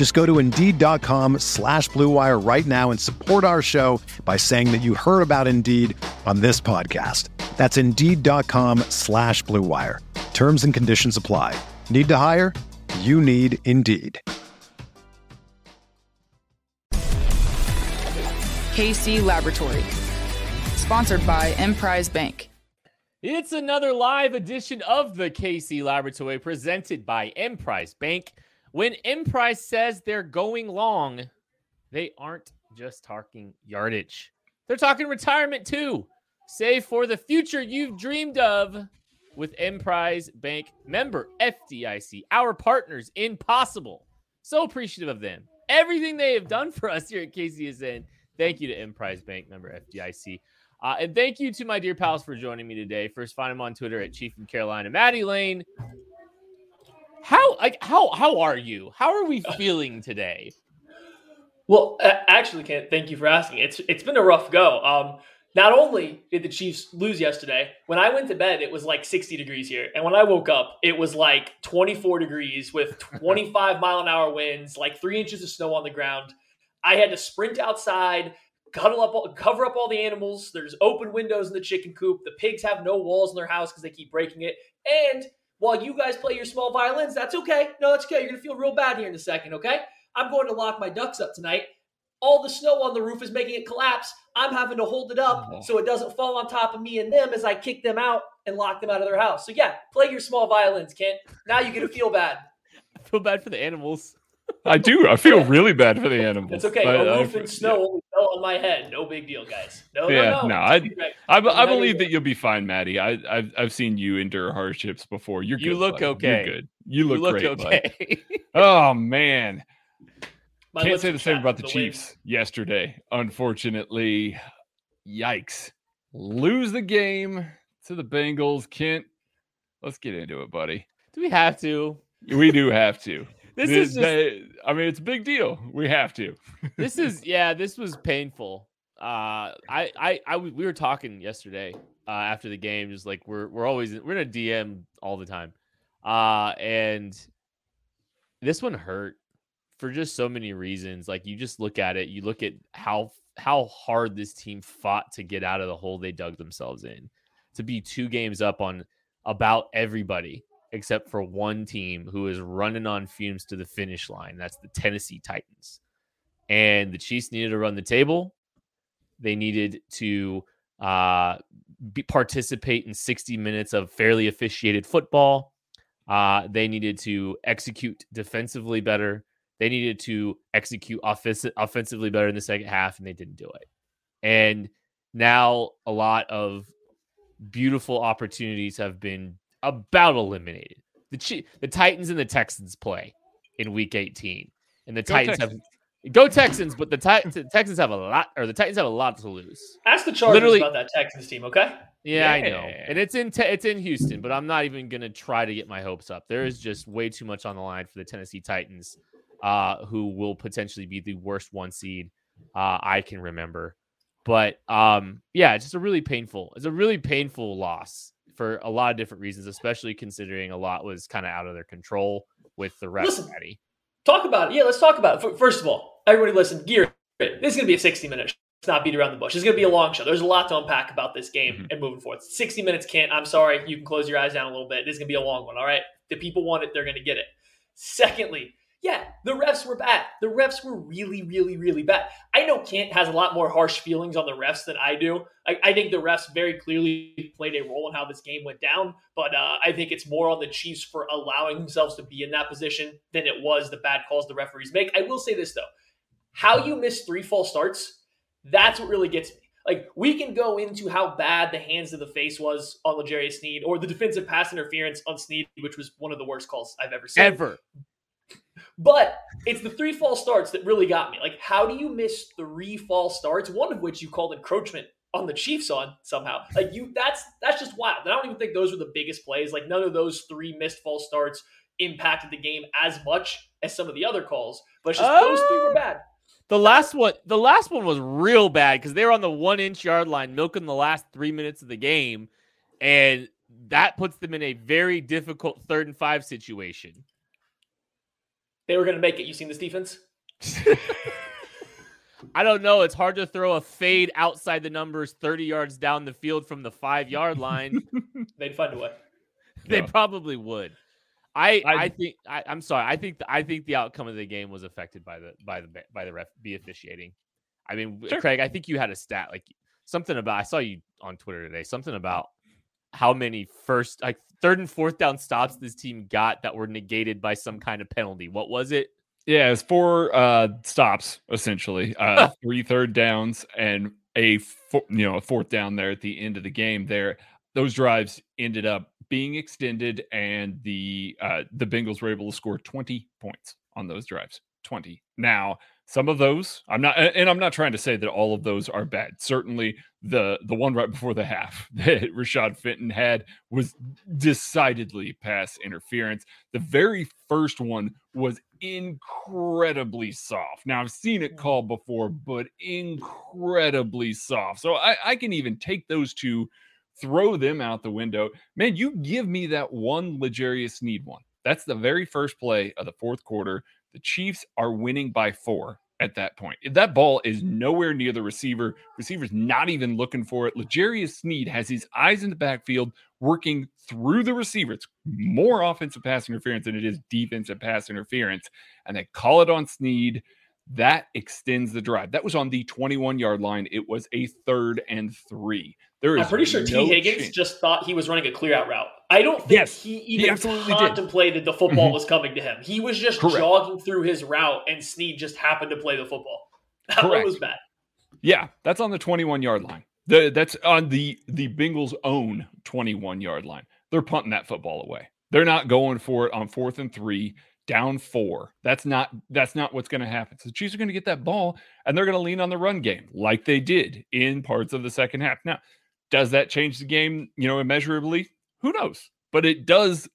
Just go to Indeed.com slash BlueWire right now and support our show by saying that you heard about Indeed on this podcast. That's Indeed.com slash BlueWire. Terms and conditions apply. Need to hire? You need Indeed. KC Laboratory, sponsored by Emprise Bank. It's another live edition of the KC Laboratory presented by Emprise Bank. When Emprise says they're going long, they aren't just talking yardage. They're talking retirement too. Save for the future you've dreamed of with Emprise Bank member FDIC, our partners in Possible. So appreciative of them. Everything they have done for us here at KCSN. Thank you to Emprise Bank member FDIC. Uh, and thank you to my dear pals for joining me today. First, find them on Twitter at Chief from Carolina, Maddie Lane. How like how how are you? How are we feeling today? Well, actually, Kent thank you for asking. It's it's been a rough go. Um, not only did the Chiefs lose yesterday, when I went to bed, it was like 60 degrees here. And when I woke up, it was like 24 degrees with 25 mile an hour winds, like three inches of snow on the ground. I had to sprint outside, cuddle up, cover up all the animals. There's open windows in the chicken coop. The pigs have no walls in their house because they keep breaking it. And while you guys play your small violins, that's okay. No, that's okay. You're gonna feel real bad here in a second, okay? I'm going to lock my ducks up tonight. All the snow on the roof is making it collapse. I'm having to hold it up oh. so it doesn't fall on top of me and them as I kick them out and lock them out of their house. So yeah, play your small violins, Kent. Now you're going to feel bad. I feel bad for the animals. I do. I feel really bad for the animals. It's okay. A roof and snow yeah. only fell on my head. No big deal, guys. No, yeah, no, no. no I, I, I, believe that you'll be fine, Maddie. I, have I've seen you endure hardships before. You're good. you good, look buddy. okay. You're good. You look, you look great, okay. oh man. My Can't say the same about the, the Chiefs yesterday. Unfortunately, yikes. Lose the game to the Bengals. Kent, let's get into it, buddy. Do we have to? We do have to. This is just, I mean, it's a big deal. We have to. this is yeah, this was painful. Uh I I I we were talking yesterday uh after the game just like we're we're always we're in a DM all the time. Uh and this one hurt for just so many reasons. Like you just look at it, you look at how how hard this team fought to get out of the hole they dug themselves in. To be two games up on about everybody except for one team who is running on fumes to the finish line. That's the Tennessee Titans. And the Chiefs needed to run the table. They needed to uh, be, participate in 60 minutes of fairly officiated football. Uh, they needed to execute defensively better. They needed to execute offensively better in the second half, and they didn't do it. And now a lot of beautiful opportunities have been about eliminated. The the Titans and the Texans play in Week 18, and the go Titans Texans. have go Texans, but the, Titans, the Texans have a lot, or the Titans have a lot to lose. Ask the Chargers Literally, about that Texans team, okay? Yeah, yeah, I know, and it's in te- it's in Houston, but I'm not even gonna try to get my hopes up. There is just way too much on the line for the Tennessee Titans, uh, who will potentially be the worst one seed uh, I can remember. But um, yeah, it's just a really painful. It's a really painful loss for a lot of different reasons, especially considering a lot was kind of out of their control with the rest. Listen, talk about it. Yeah, let's talk about it. First of all, everybody listen, gear. This is going to be a 60 minute Let's not beat around the bush. It's going to be a long show. There's a lot to unpack about this game mm-hmm. and moving forward. 60 minutes can't. I'm sorry. You can close your eyes down a little bit. This is going to be a long one. All right. The people want it. They're going to get it. Secondly, Yeah, the refs were bad. The refs were really, really, really bad. I know Kent has a lot more harsh feelings on the refs than I do. I, I think the refs very clearly played a role in how this game went down, but uh, I think it's more on the Chiefs for allowing themselves to be in that position than it was the bad calls the referees make. I will say this though how you miss three false starts, that's what really gets me. Like we can go into how bad the hands to the face was on L'Jarius Sneed or the defensive pass interference on Sneed, which was one of the worst calls I've ever seen. Ever. But it's the three false starts that really got me. Like, how do you miss three false starts? One of which you called encroachment on the Chiefs on somehow. Like you that's that's just wild. And I don't even think those were the biggest plays. Like none of those three missed false starts impacted the game as much as some of the other calls. But it's just uh, those three were bad. The last one, the last one was real bad because they were on the one inch yard line, milking the last three minutes of the game, and that puts them in a very difficult third and five situation. They were going to make it. You seen this defense? I don't know. It's hard to throw a fade outside the numbers 30 yards down the field from the five yard line. They'd find a way. They probably would. I, I, I think I, am sorry. I think the, I think the outcome of the game was affected by the by the by the ref be officiating. I mean, sure. Craig, I think you had a stat like something about I saw you on Twitter today. Something about how many first like third and fourth down stops this team got that were negated by some kind of penalty. What was it? Yeah, it's four uh, stops essentially, uh, three third downs and a you know a fourth down there at the end of the game. There, those drives ended up being extended, and the uh, the Bengals were able to score twenty points on those drives. Twenty. Now, some of those i'm not and i'm not trying to say that all of those are bad. Certainly the the one right before the half that rashad fenton had was decidedly pass interference. The very first one was incredibly soft. Now i've seen it called before but incredibly soft. So i, I can even take those two throw them out the window. Man you give me that one L'Jarius Sneed one. That's the very first play of the fourth quarter the Chiefs are winning by four at that point. That ball is nowhere near the receiver. Receiver's not even looking for it. L'Jarius Sneed has his eyes in the backfield working through the receiver. It's more offensive pass interference than it is defensive pass interference. And they call it on Sneed. That extends the drive. That was on the 21 yard line. It was a third and three. There is I'm pretty sure no Tee Higgins chance. just thought he was running a clear out route. I don't think yes, he even he contemplated did. the football mm-hmm. was coming to him. He was just Correct. jogging through his route, and Sneed just happened to play the football. That was bad. Yeah, that's on the 21 yard line. The, that's on the the Bengals' own 21 yard line. They're punting that football away. They're not going for it on fourth and three, down four. That's not that's not what's going to happen. So the Chiefs are going to get that ball, and they're going to lean on the run game like they did in parts of the second half. Now does that change the game, you know, immeasurably? Who knows? But it does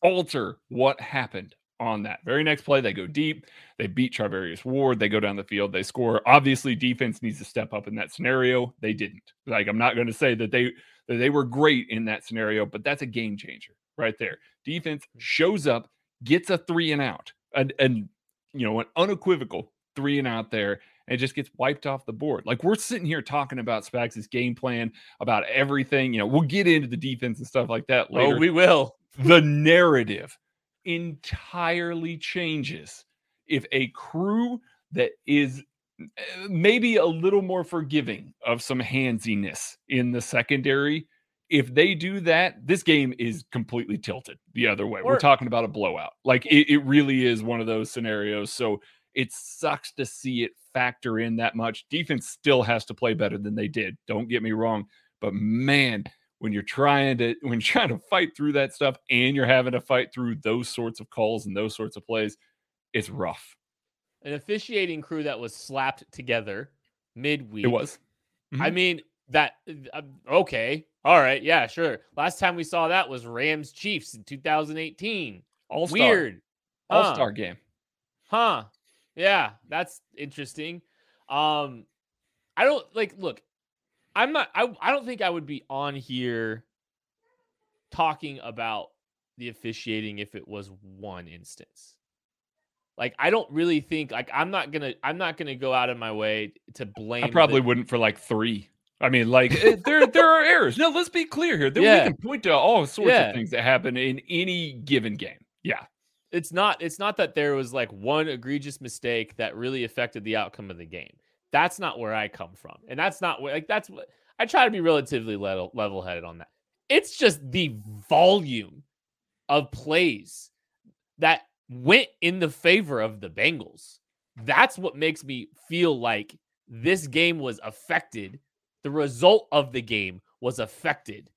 alter what happened on that. Very next play, they go deep. They beat Charvarius Ward. They go down the field. They score. Obviously, defense needs to step up in that scenario. They didn't. Like I'm not going to say that they that they were great in that scenario, but that's a game changer right there. Defense mm. shows up, gets a three and out, and and you know an unequivocal three and out there and it just gets wiped off the board. Like we're sitting here talking about Spags' game plan, about everything. You know, we'll get into the defense and stuff like that oh, later. Oh, we will. The narrative entirely changes if a crew that is eh, maybe a little more forgiving of some handsiness in the secondary if they do that, this game is completely tilted the other way. We're talking about a blowout. Like it, it, really is one of those scenarios. So it sucks to see it factor in that much. Defense still has to play better than they did. Don't get me wrong, but man, when you're trying to when you're trying to fight through that stuff and you're having to fight through those sorts of calls and those sorts of plays, it's rough. An officiating crew that was slapped together midweek. It was. Mm-hmm. I mean, that uh, okay. All right, yeah, sure. Last time we saw that was Rams Chiefs in 2018. All Weird. All star huh. game. Huh. Yeah, that's interesting. Um, I don't like. Look, I'm not. I I don't think I would be on here talking about the officiating if it was one instance. Like I don't really think like I'm not gonna I'm not gonna go out of my way to blame. I probably the, wouldn't for like three. I mean, like eh, there there are errors. Now let's be clear here. Then yeah. we can point to all sorts yeah. of things that happen in any given game. Yeah, it's not it's not that there was like one egregious mistake that really affected the outcome of the game. That's not where I come from. And that's not where like that's what I try to be relatively level headed on that. It's just the volume of plays that went in the favor of the Bengals. That's what makes me feel like this game was affected. The result of the game was affected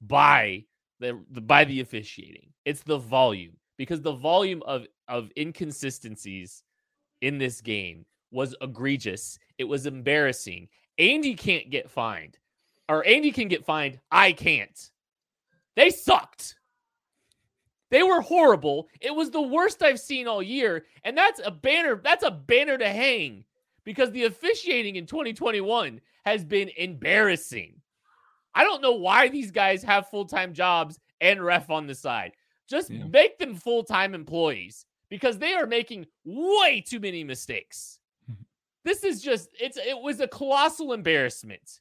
by the, by the officiating. It's the volume because the volume of of inconsistencies in this game was egregious. It was embarrassing. Andy can't get fined. Or Andy can get fined. I can't. They sucked. They were horrible. It was the worst I've seen all year. And that's a banner. That's a banner to hang because the officiating in 2021 has been embarrassing. I don't know why these guys have full time jobs and ref on the side. Just yeah. make them full time employees because they are making way too many mistakes. this is just it's it was a colossal embarrassment.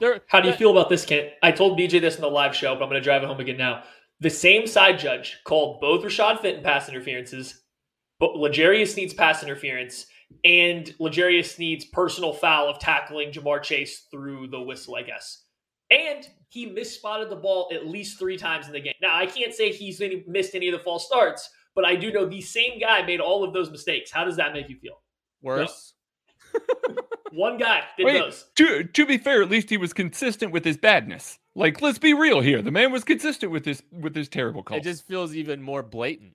There, How do you feel about this, Kent? I told BJ this in the live show, but I'm going to drive it home again now. The same side judge called both Rashad Fenton pass interferences, but L'Jarius Sneed's pass interference, and L'Jarius Sneed's personal foul of tackling Ja'Marr Chase through the whistle, I guess. And he misspotted the ball at least three times in the game. Now, I can't say he's any, missed any of the false starts, but I do know the same guy made all of those mistakes. How does that make you feel? Worse. No. One guy did Wait, those. To, to be fair, at least he was consistent with his badness. Like, let's be real here. The man was consistent with his with his terrible call. It just feels even more blatant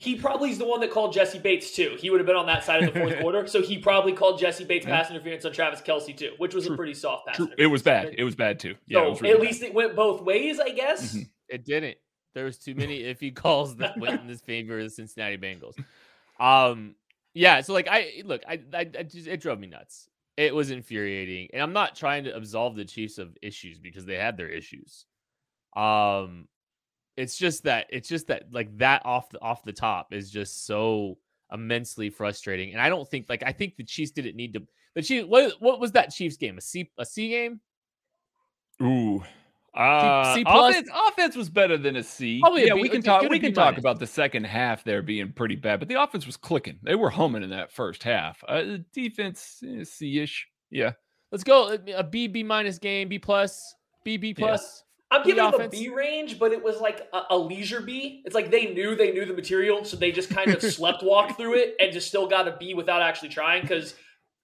he probably is the one that called Jessie Bates too. He would have been on that side of the fourth quarter, so he probably called Jessie Bates pass interference on Travis Kelce too, which was True. a pretty soft pass. It was bad. It was bad too. Yeah, so really at least it went both ways, I guess. Mm-hmm. It didn't. There was too many if he calls that went in this favor of the Cincinnati Bengals. Um, yeah. So like I look, I, I, I just it drove me nuts. It was infuriating, and I'm not trying to absolve the Chiefs of issues because they had their issues. Um, it's just that it's just that like that off the off the top is just so immensely frustrating. And I don't think like I think the Chiefs didn't need to. The Chiefs what what was that Chiefs game? A C a C game? Ooh. Uh, C, C plus offense, offense, was better than a C. Probably yeah, a B, we can talk. We can talk about the second half there being pretty bad, but the offense was clicking. They were humming in that first half. Uh, defense eh, C ish. Yeah, let's go a B B minus game, B plus, B B plus. I'm giving them a B range, but it was like a, a, leisure B. It's like they knew they knew the material, so they just kind of slept walk through it and just still got a B without actually trying. Because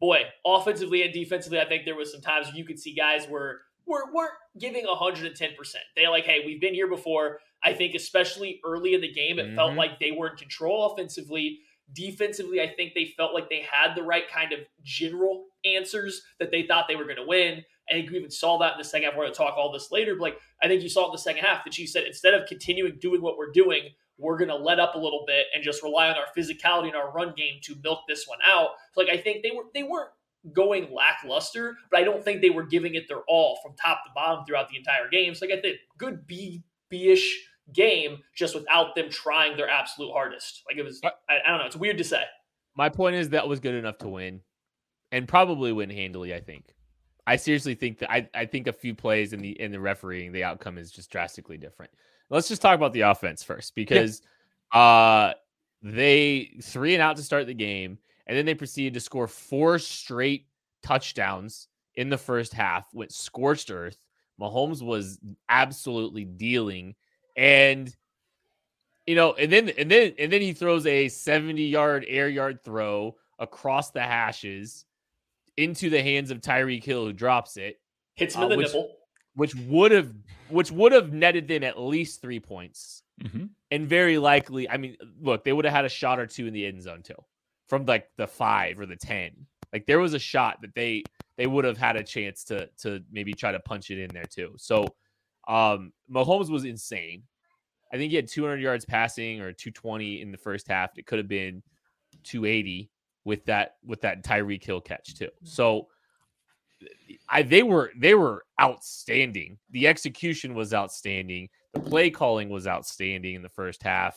boy, offensively and defensively, I think there was some times you could see guys were were weren't giving 110. percent They like, hey, we've been here before. I think especially early in the game, it mm-hmm. felt like they were in control offensively. Defensively, I think they felt like they had the right kind of general answers that they thought they were going to win. I think we even saw that in the second half. We're going to talk all this later, but like I think you saw it in the second half. The Chiefs said instead of continuing doing what we're doing, we're going to let up a little bit and just rely on our physicality and our run game to milk this one out. So like I think they were they weren't going lackluster, but I don't think they were giving it their all from top to bottom throughout the entire game. So like I think good B B-ish game just without them trying their absolute hardest. Like it was uh, I, I don't know, it's weird to say. My point is that was good enough to win and probably win handily, I think. I seriously think that I, I think a few plays in the in the refereeing, the outcome is just drastically different. Let's just talk about the offense first because yeah. uh they three and out to start the game, and then they proceeded to score four straight touchdowns in the first half, went scorched earth. Mahomes was absolutely dealing. And you know, and then and then and then he throws a 70 yard air yard throw across the hashes into the hands of Tyreek Hill, who drops it, hits him uh, in the which, nipple, which would have which would have netted them at least three points, mm-hmm. and very likely, I mean, look, they would have had a shot or two in the end zone too, from like the five or the ten. Like there was a shot that they they would have had a chance to to maybe try to punch it in there too. So, um, Mahomes was insane. I think he had 200 yards passing or 220 in the first half. It could have been 280 with that with that Tyreek Hill catch too. Mm. So I they were they were outstanding. The execution was outstanding. The play calling was outstanding in the first half.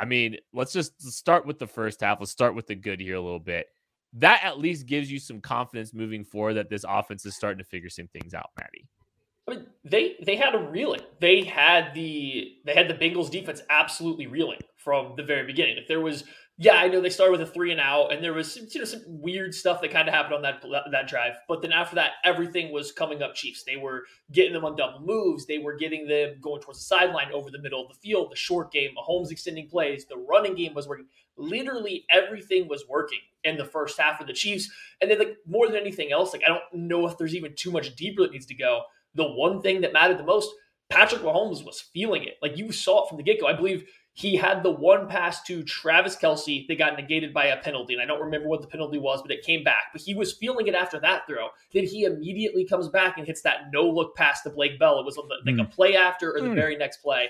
I mean, let's just start with the first half. Let's start with the good here a little bit. That at least gives you some confidence moving forward that this offense is starting to figure some things out, Maddie. I mean, they they had a reeling. They had the they had the Bengals defense absolutely reeling from the very beginning. If there was, yeah, I know they started with a three and out, and there was you know some weird stuff that kind of happened on that that drive. But then after that, everything was coming up Chiefs. They were getting them on double moves. They were getting them going towards the sideline, over the middle of the field. The short game, Mahomes extending plays. The running game was working. Literally everything was working in the first half of the Chiefs. And then like more than anything else, like I don't know if there's even too much deeper that needs to go the one thing that mattered the most, Patrick Mahomes was feeling it. Like you saw it from the get go. I believe he had the one pass to Travis Kelce that got negated by a penalty. And I don't remember what the penalty was, but it came back. But he was feeling it after that throw. Then he immediately comes back and hits that no look pass to Blake Bell. It was like mm. a play after or the mm. very next play.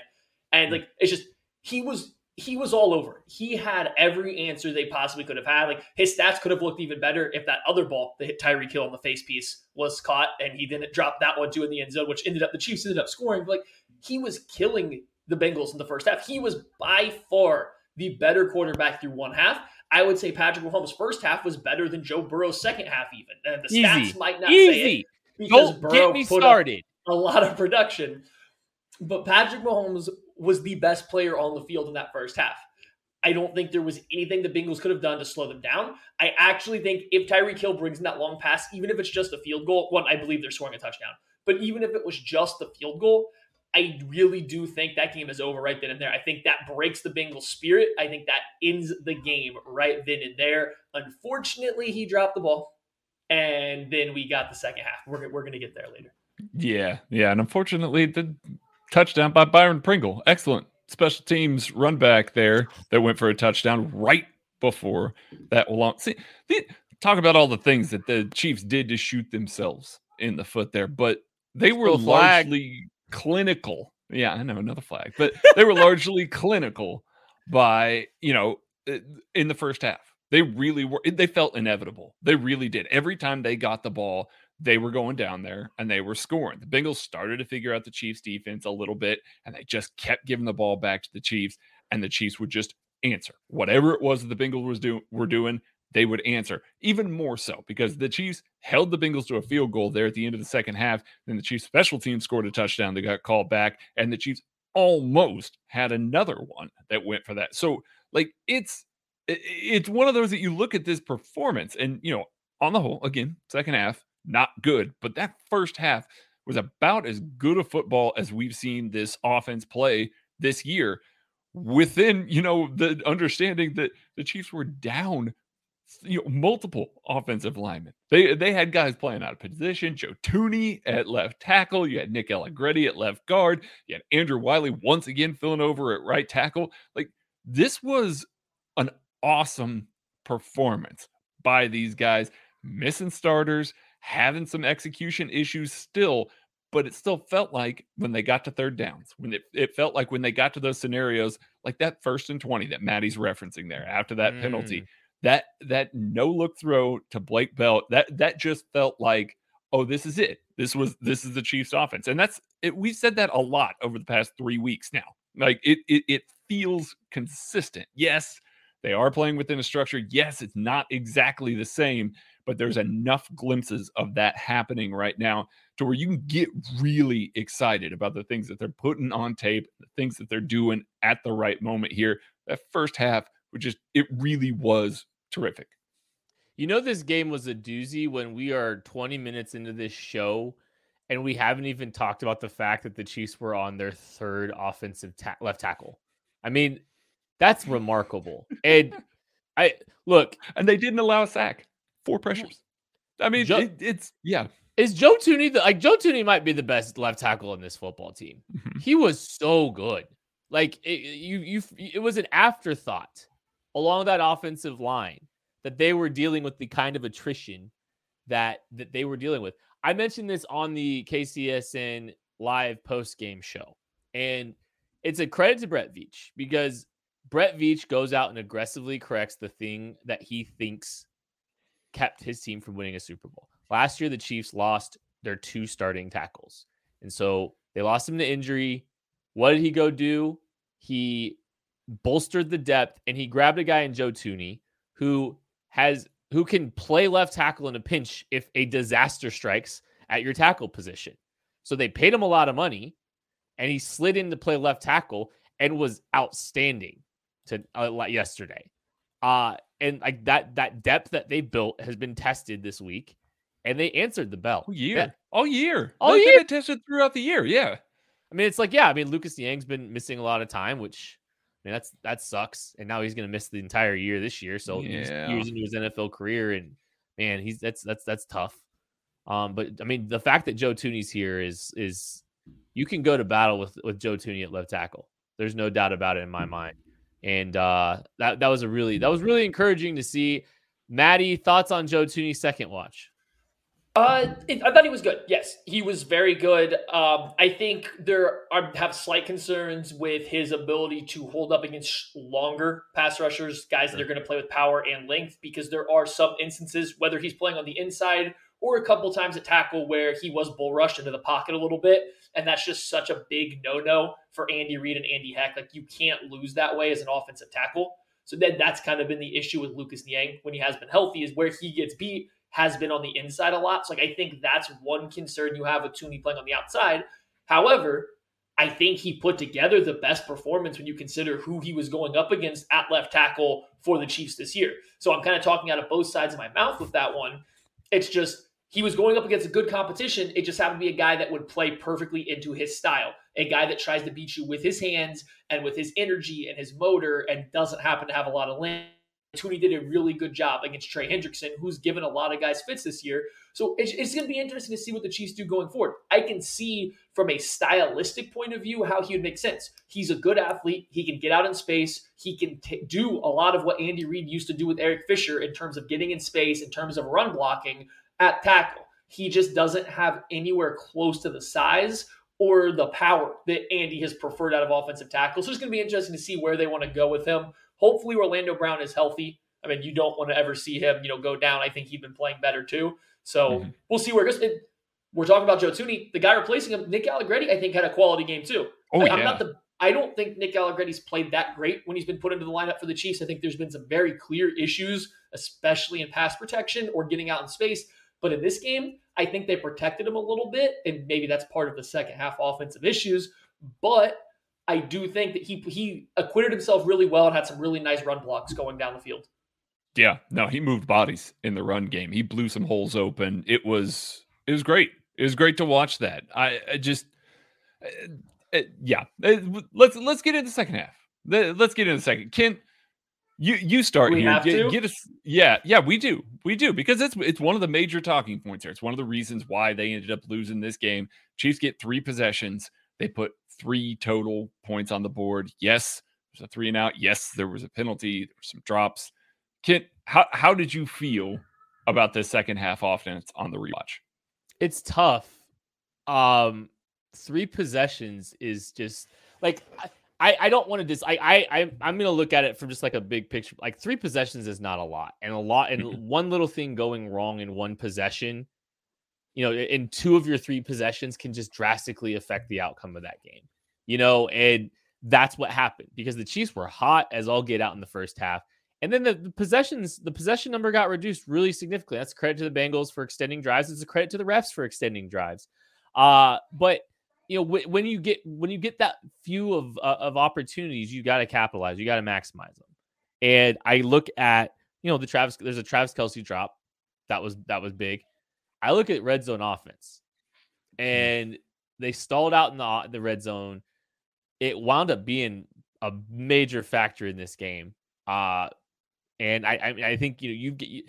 And like it's just he was he was all over. He had every answer they possibly could have had. Like his stats could have looked even better if that other ball that hit Tyreek Hill on the face piece was caught and he didn't drop that one too in the end zone, which ended up the Chiefs ended up scoring. But like he was killing the Bengals in the first half. He was by far the better quarterback through one half. I would say Patrick Mahomes' first half was better than Joe Burrow's second half, even. And the Easy. stats might not Easy. say it because Don't Burrow get me put started. a lot of production. But Patrick Mahomes was the best player on the field in that first half. I don't think there was anything the Bengals could have done to slow them down. I actually think if Tyreek Hill brings in that long pass, even if it's just a field goal, one, I believe they're scoring a touchdown. But even if it was just the field goal, I really do think that game is over right then and there. I think that breaks the Bengals' spirit. I think that ends the game right then and there. Unfortunately, he dropped the ball, and then we got the second half. We're, we're going to get there later. Yeah, yeah, and unfortunately, the touchdown by Byron Pringle. Excellent special teams run back there that went for a touchdown right before that long. See, the, talk about all the things that the Chiefs did to shoot themselves in the foot there, but they were largely clinical. Yeah, I know another flag, but they were largely clinical by you know in the first half. They really were. They felt inevitable. They really did. Every time they got the ball, they were going down there and they were scoring. The Bengals started to figure out the Chiefs defense a little bit and they just kept giving the ball back to the Chiefs and the Chiefs would just answer. Whatever it was that the Bengals was do- were doing, they would answer. Even more so because the Chiefs held the Bengals to a field goal there at the end of the second half. Then the Chiefs special team scored a touchdown that got called back and the Chiefs almost had another one that went for that. So like it's it's one of those that you look at this performance and you know on the whole again second half not good. But that first half was about as good a football as we've seen this offense play this year within, you know, the understanding that the Chiefs were down you know, multiple offensive linemen. They they had guys playing out of position. Joe Thuney at left tackle. You had Nick Allegretti at left guard. You had Andrew Wylie once again filling over at right tackle. Like this was an awesome performance by these guys, missing starters, having some execution issues still, but it still felt like when they got to third downs, when it, it felt like when they got to those scenarios, like that first and 20 that Maddie's referencing there after that mm. penalty, that that no look throw to Blake Bell, that that just felt like, oh, this is it. This was this is the Chiefs offense. And that's it, we've said that a lot over the past three weeks now. Like it it, it feels consistent. Yes, they are playing within a structure. Yes, it's not exactly the same, but there's enough glimpses of that happening right now to where you can get really excited about the things that they're putting on tape, the things that they're doing at the right moment here. That first half, which is it really was terrific. You know, this game was a doozy when we are 20 minutes into this show and we haven't even talked about the fact that the Chiefs were on their third offensive ta- left tackle. I mean, that's remarkable. And I look, and they didn't allow a sack four pressures. I mean, Joe, it, it's yeah. Is Joe Thuney the like Joe Thuney might be the best left tackle in this football team. Mm-hmm. He was so good. Like it, you, you, it was an afterthought along that offensive line that they were dealing with the kind of attrition that that they were dealing with. I mentioned this on the KCSN live post game show, and it's a credit to Brett Veach because Brett Veach goes out and aggressively corrects the thing that he thinks kept his team from winning a Super Bowl. Last year, the Chiefs lost their two starting tackles. And so they lost him to injury. What did he go do? He bolstered the depth and he grabbed a guy in Joe Thuney who has who can play left tackle in a pinch if a disaster strikes at your tackle position. So they paid him a lot of money, and he slid in to play left tackle and was outstanding to uh, yesterday. Uh, and like that that depth that they built has been tested this week, and they answered the bell all year, yeah. all year, all They've year. been tested throughout the year. Yeah, I mean, it's like yeah, I mean, Lucas Niang's been missing a lot of time, which mean that's that sucks, and now he's going to miss the entire year this year. So Yeah. years into his NFL career, and man, he's that's that's that's tough. Um, but I mean, the fact that Joe Thuney's here is is you can go to battle with with Joe Thuney at left tackle. There's no doubt about it in my mind. And uh, that that was a really that was really encouraging to see. Maddie, thoughts on Joe Thuney's second watch? Uh, it, I thought he was good. Yes, he was very good. Um, I think there are have slight concerns with his ability to hold up against longer pass rushers, guys that are going to play with power and length, because there are some instances, whether he's playing on the inside or a couple times at tackle, where he was bull rushed into the pocket a little bit, and that's just such a big no no for Andy Reid and Andy Heck. Like you can't lose that way as an offensive tackle. So then that's kind of been the issue with Lucas Niang when he has been healthy, is where he gets beat has been on the inside a lot. So like I think that's one concern you have with Thuney playing on the outside. However, I think he put together the best performance when you consider who he was going up against at left tackle for the Chiefs this year. So I'm kind of talking out of both sides of my mouth with that one. It's just he was going up against a good competition. It just happened to be a guy that would play perfectly into his style, a guy that tries to beat you with his hands and with his energy and his motor and doesn't happen to have a lot of land. Thuney did a really good job against Trey Hendrickson, who's given a lot of guys fits this year. So it's, it's going to be interesting to see what the Chiefs do going forward. I can see from a stylistic point of view how he would make sense. He's a good athlete. He can get out in space. He can t- do a lot of what Andy Reid used to do with Eric Fisher in terms of getting in space, in terms of run blocking at tackle. He just doesn't have anywhere close to the size or the power that Andy has preferred out of offensive tackle. So it's going to be interesting to see where they want to go with him. Hopefully, Orlando Brown is healthy. I mean, you don't want to ever see him, you know, go down. I think he's been playing better too. So Mhm. we'll see where it goes. And we're talking about Joe Thuney. The guy replacing him, Nick Allegretti, I think had a quality game too. Oh Like, yeah, I'm not the. I don't think Nick Allegretti's played that great when he's been put into the lineup for the Chiefs. I think there's been some very clear issues, especially in pass protection or getting out in space. But in this game, I think they protected him a little bit, and maybe that's part of the second half offensive issues. But I do think that he he acquitted himself really well and had some really nice run blocks going down the field. yeah. No, he moved bodies in the run game. He blew some holes open. It was it was great. It was great to watch that. I, I just uh, uh, yeah. Uh, let's let's get into the second half. Let's get into the second. Ken, you you start We here. have Get, to? get us. Yeah, yeah. We do. We do because it's it's one of the major talking points here. It's one of the reasons why they ended up losing this game. Chiefs get three possessions. They put three total points on the board. Yes, there's a three and out. Yes, there was a penalty. There were some drops. Kent, how how did you feel about this second half offense on the rewatch? It's tough. Um, three possessions is just like I, I, don't want to dis. I, I, I, I'm gonna look at it from just like a big picture. Like three possessions is not a lot, and a lot, and one little thing going wrong in one possession, you know, in two of your three possessions can just drastically affect the outcome of that game. You know, and that's what happened because the Chiefs were hot as all get out in the first half. And then the, the possessions, the possession number got reduced really significantly. That's credit to the Bengals for extending drives. It's a credit to the refs for extending drives. Uh, but you know, w- when you get when you get that few of uh, of opportunities, you got to capitalize. You got to maximize them. And I look at you know the Travis. There's a Travis Kelce drop that was that was big. I look at red zone offense, and they stalled out in the the red zone. It wound up being a major factor in this game. Uh, and I, I, I think you know you get you,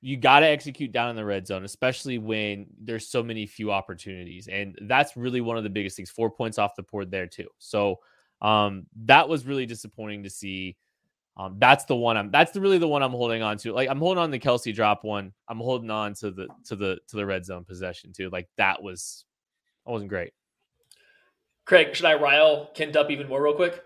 you got to execute down in the red zone, especially when there's so many few opportunities, and that's really one of the biggest things. Four points off the board there too. So um, that was really disappointing to see. Um, that's the one I'm. That's the really the one I'm holding on to. Like I'm holding on to the Kelce drop one. I'm holding on to the to the to the red zone possession too. Like that was that wasn't great. Craig, should I rile Kent up even more real quick?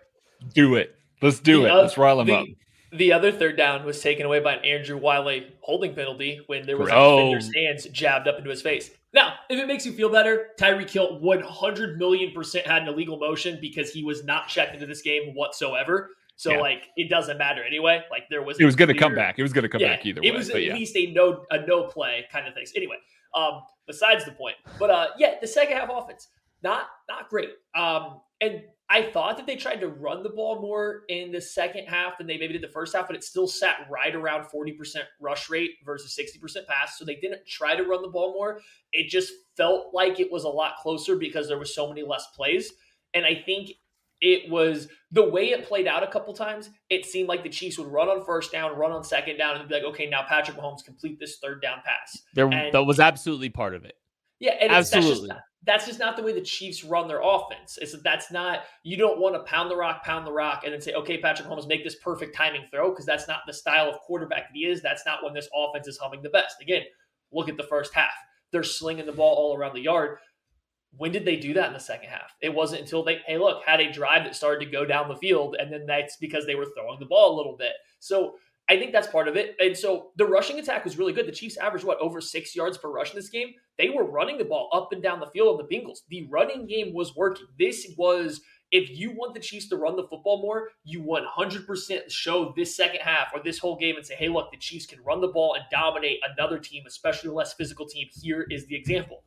Do it. Let's do The it. oth- Let's rile him the, up. The other third down was taken away by an Andrew Wylie holding penalty when there was a Oh. defender's hands jabbed up into his face. Now, if it makes you feel better, Tyreek Hill 100 million percent had an illegal motion because he was not checked into this game whatsoever. So, Yeah. like, it doesn't matter anyway. Like, there was It was going to come back. It was going to come yeah, back either way. it was at yeah. least a no a no play kind of thing. So anyway, Um, besides the point, but uh, yeah, the second half offense not not great. Um, and I thought that they tried to run the ball more in the second half than they maybe did the first half, but it still sat right around 40% rush rate versus 60% pass. So they didn't try to run the ball more. It just felt like it was a lot closer because there was so many less plays. And I think it was the way it played out a couple times. It seemed like the Chiefs would run on first down, run on second down, and be like, okay, now Patrick Mahomes complete this third down pass. There, and, that was absolutely part of it. Yeah, and absolutely. That's just, not, that's just not the way the Chiefs run their offense. It's that's not you don't want to pound the rock, pound the rock, and then say, okay, Patrick Mahomes, make this perfect timing throw because that's not the style of quarterback that he is. That's not when this offense is humming the best. Again, look at the first half. They're slinging the ball all around the yard. When did they do that in the second half? It wasn't until they, hey, look, had a drive that started to go down the field, and then that's because they were throwing the ball a little bit. So I think that's part of it. And so the rushing attack was really good. The Chiefs averaged what over six yards per rush in this game. They were running the ball up and down the field on the Bengals. The running game was working. This was if you want the Chiefs to run the football more, you 100% show this second half or this whole game and say, hey, look, the Chiefs can run the ball and dominate another team, especially a less physical team. Here is the example.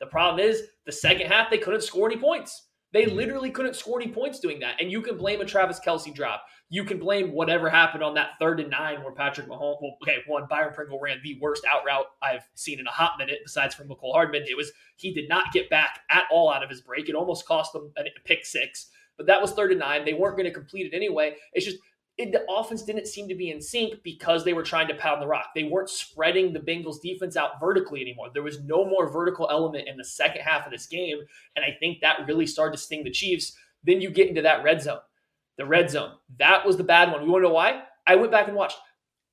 The problem is the second half, they couldn't score any points. They mm-hmm. literally couldn't score any points doing that. And you can blame a Travis Kelce drop. You can blame whatever happened on that third and nine where Patrick Mahomes, well, okay, one, Byron Pringle ran the worst out route I've seen in a hot minute, besides from Mecole Hardman. It was, he did not get back at all out of his break. It almost cost them a pick six, but that was third and nine. They weren't going to complete it anyway. It's just, it, the offense didn't seem to be in sync because they were trying to pound the rock. They weren't spreading the Bengals defense out vertically anymore. There was no more vertical element in the second half of this game. And I think that really started to sting the Chiefs. Then you get into that red zone. The red zone. That was the bad one. You want to know why? I went back and watched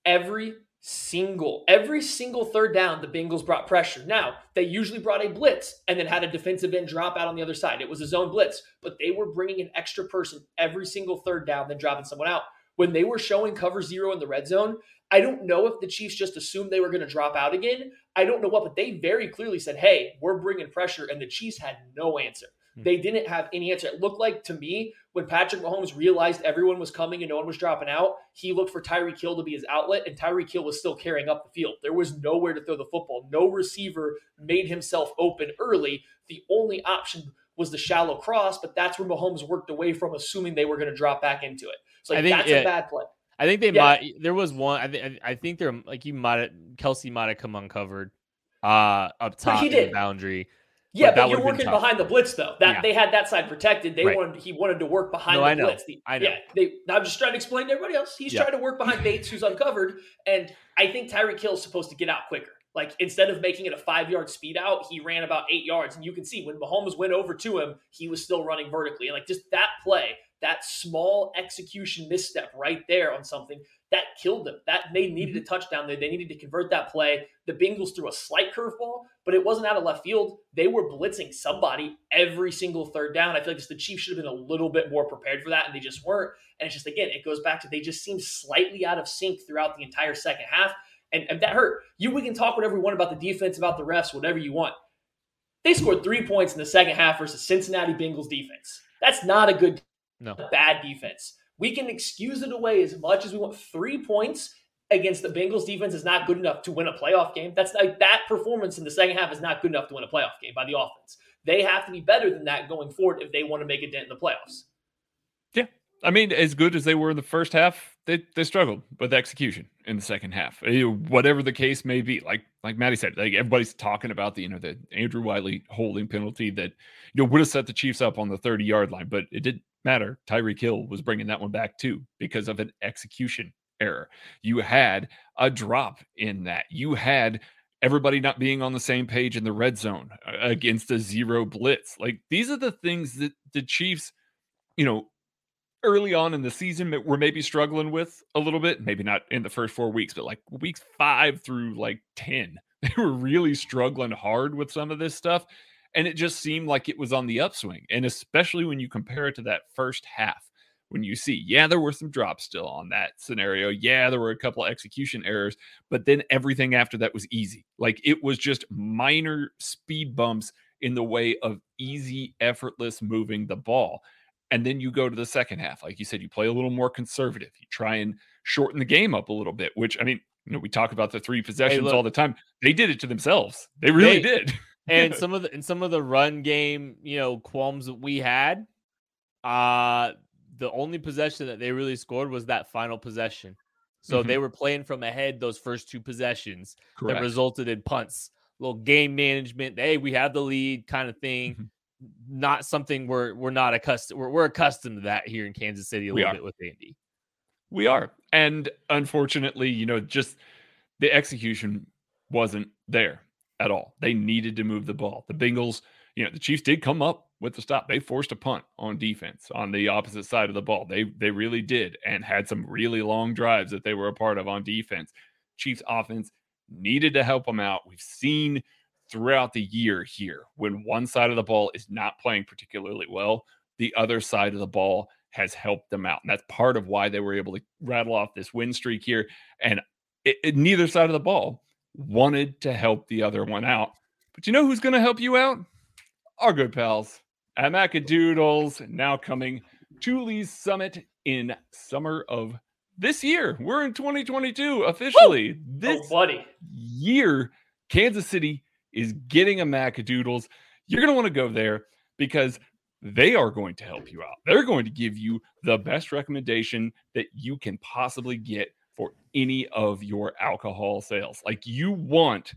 every single, every single third down, the Bengals brought pressure. Now, they usually brought a blitz and then had a defensive end drop out on the other side. It was a zone blitz, but they were bringing an extra person every single third down, then dropping someone out when they were showing cover zero in the red zone, I don't know if the Chiefs just assumed they were going to drop out again. I don't know what, but they very clearly said, hey, we're bringing pressure. And the Chiefs had no answer. Hmm. They didn't have any answer. It looked like to me when Patrick Mahomes realized everyone was coming and no one was dropping out, he looked for Tyreek Hill to be his outlet, and Tyreek Hill was still carrying up the field. There was nowhere to throw the football. No receiver made himself open early. The only option was the shallow cross, but that's where Mahomes worked away from, assuming they were going to drop back into it. So like, think, that's yeah, a bad play. I think they yeah. might. There was one. I think. I think they're like you might. Kelce might have come uncovered uh up top he did. the boundary. Yeah, but, but you're working behind the blitz though. That yeah. they had that side protected. They right. wanted he wanted to work behind no, the I know. blitz. The, I know. Yeah, they, I'm just trying to explain to everybody else. He's yeah. trying to work behind Bates, who's uncovered, and I think Tyreek Hill is supposed to get out quicker. Like instead of making it a five yard speed out, he ran about eight yards, and you can see when Mahomes went over to him, he was still running vertically. And like just that play, that small execution misstep right there on something that killed them. That they needed a mm-hmm. touchdown there. They needed to convert that play. The Bengals threw a slight curveball, but it wasn't out of left field. They were blitzing somebody every single third down. I feel like the Chiefs should have been a little bit more prepared for that, and they just weren't. And it's just again, it goes back to they just seemed slightly out of sync throughout the entire second half, and, and that hurt. You we can talk whatever we want about the defense, about the refs, whatever you want. They scored three points in the second half versus Cincinnati Bengals defense. That's not a good no. Bad defense. We can excuse it away as much as we want. Three points against the Bengals defense is not good enough to win a playoff game. That's like that performance in the second half is not good enough to win a playoff game by the offense. They have to be better than that going forward if they want to make a dent in the playoffs. Yeah. I mean, as good as they were in the first half, they, they struggled with execution in the second half. Eh, whatever the case may be, like like Maddie said, like everybody's talking about the you know the Andrew Wylie holding penalty that you know would have set the Chiefs up on the thirty yard line, but it did matter. Tyreek Hill was bringing that one back too because of an execution error. You had a drop in that. You had everybody not being on the same page in the red zone uh, against a zero blitz. Like these are the things that the Chiefs, you know, early on in the season were maybe struggling with a little bit. Maybe not in the first four weeks, but like weeks five through like 10, they were really struggling hard with some of this stuff and it just seemed like it was on the upswing. And especially when you compare it to that first half, when you see, yeah, there were some drops still on that scenario. Yeah, there were a couple of execution errors, but then everything after that was easy. Like it was just minor speed bumps in the way of easy, effortless moving the ball. And then you go to the second half. Like you said, you play a little more conservative. You try and shorten the game up a little bit, which I mean, You know, we talk about the three possessions look. all the time. They did it to themselves. They really They- did. and some of the and some of the run game, you know, qualms that we had, uh the only possession that they really scored was that final possession. So Mhm. they were playing from ahead those first two possessions Correct. that resulted in punts. Little game management. Hey, we have the lead kind of thing. Mhm. Not something we're we're not accustomed we're, we're accustomed to that here in Kansas City a We little are. bit with Andy. We are. And unfortunately, you know, just the execution wasn't there at all. They needed to move the ball. The Bengals, you know, the Chiefs did come up with the stop. They forced a punt on defense on the opposite side of the ball. They they really did and had some really long drives that they were a part of on defense. Chiefs offense needed to help them out. We've seen throughout the year here when one side of the ball is not playing particularly well, the other side of the ball has helped them out. And that's part of why they were able to rattle off this win streak here. And it, it- neither side of the ball wanted to help the other one out. But you know who's going to help you out? Our good pals at Macadoodles, now coming to Lee's Summit in summer of this year. We're in 2022 officially. This oh, buddy. year, Kansas City is getting a Macadoodles. You're going to want to go there because they are going to help you out. They're going to give you the best recommendation that you can possibly get for any of your alcohol sales. Like you want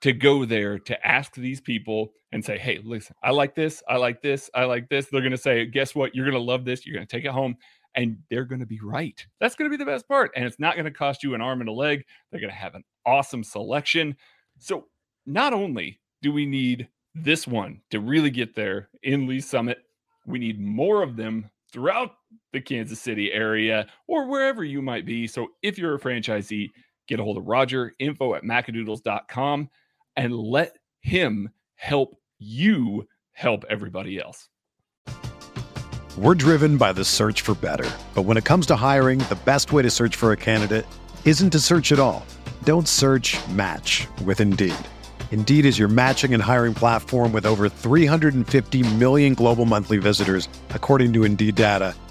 to go there to ask these people and say, hey, listen, I like this, I like this, I like this. They're going to say, guess what? You're going to love this. You're going to take it home. And they're going to be right. That's going to be the best part. And it's not going to cost you an arm and a leg. They're going to have an awesome selection. So, not only do we need this one to really get there in Lee Summit, we need more of them throughout the Kansas City area or wherever you might be. So, if you're a franchisee, get a hold of Roger, info at macadoodles.com, and let him help you help everybody else. We're driven by the search for better. But when it comes to hiring, the best way to search for a candidate isn't to search at all. Don't search match with Indeed. Indeed is your matching and hiring platform with over 350 million global monthly visitors, according to Indeed data,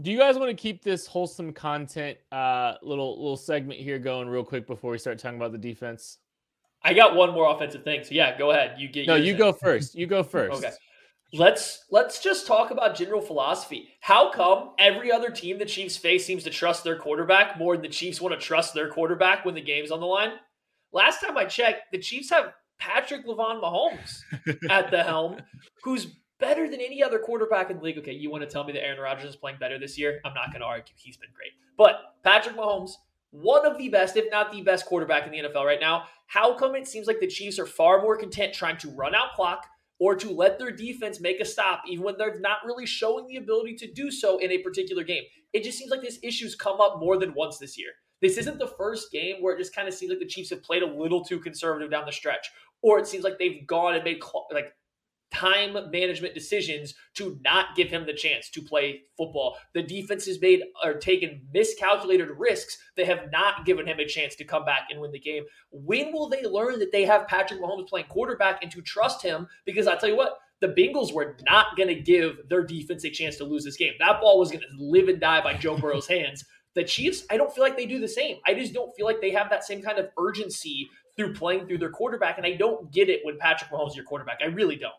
Do you guys want to keep this wholesome content uh little little segment here going real quick before we start talking about the defense? I got one more offensive thing. So yeah, go ahead. You get No, you in. go first. You go first. Okay. Let's let's just talk about general philosophy. How come every other team the Chiefs face seems to trust their quarterback more than the Chiefs want to trust their quarterback when the game's on the line? Last time I checked, the Chiefs have Patrick Lavon Mahomes at the helm, who's better than any other quarterback in the league. Okay, you want to tell me that Aaron Rodgers is playing better this year? I'm not going to argue. He's been great. But Patrick Mahomes, one of the best, if not the best quarterback in the NFL right now. How come it seems like the Chiefs are far more content trying to run out clock or to let their defense make a stop, even when they're not really showing the ability to do so in a particular game? It just seems like this issue's come up more than once this year. This isn't the first game where it just kind of seems like the Chiefs have played a little too conservative down the stretch, or it seems like they've gone and made cl- like time management decisions to not give him the chance to play football. The defense has made or taken miscalculated risks that have not given him a chance to come back and win the game. When will they learn that they have Patrick Mahomes playing quarterback and to trust him? Because I tell you what, the Bengals were not going to give their defense a chance to lose this game. That ball was going to live and die by Joe Burrow's hands. The Chiefs, I don't feel like they do the same. I just don't feel like they have that same kind of urgency through playing through their quarterback. And I don't get it when Patrick Mahomes is your quarterback. I really don't.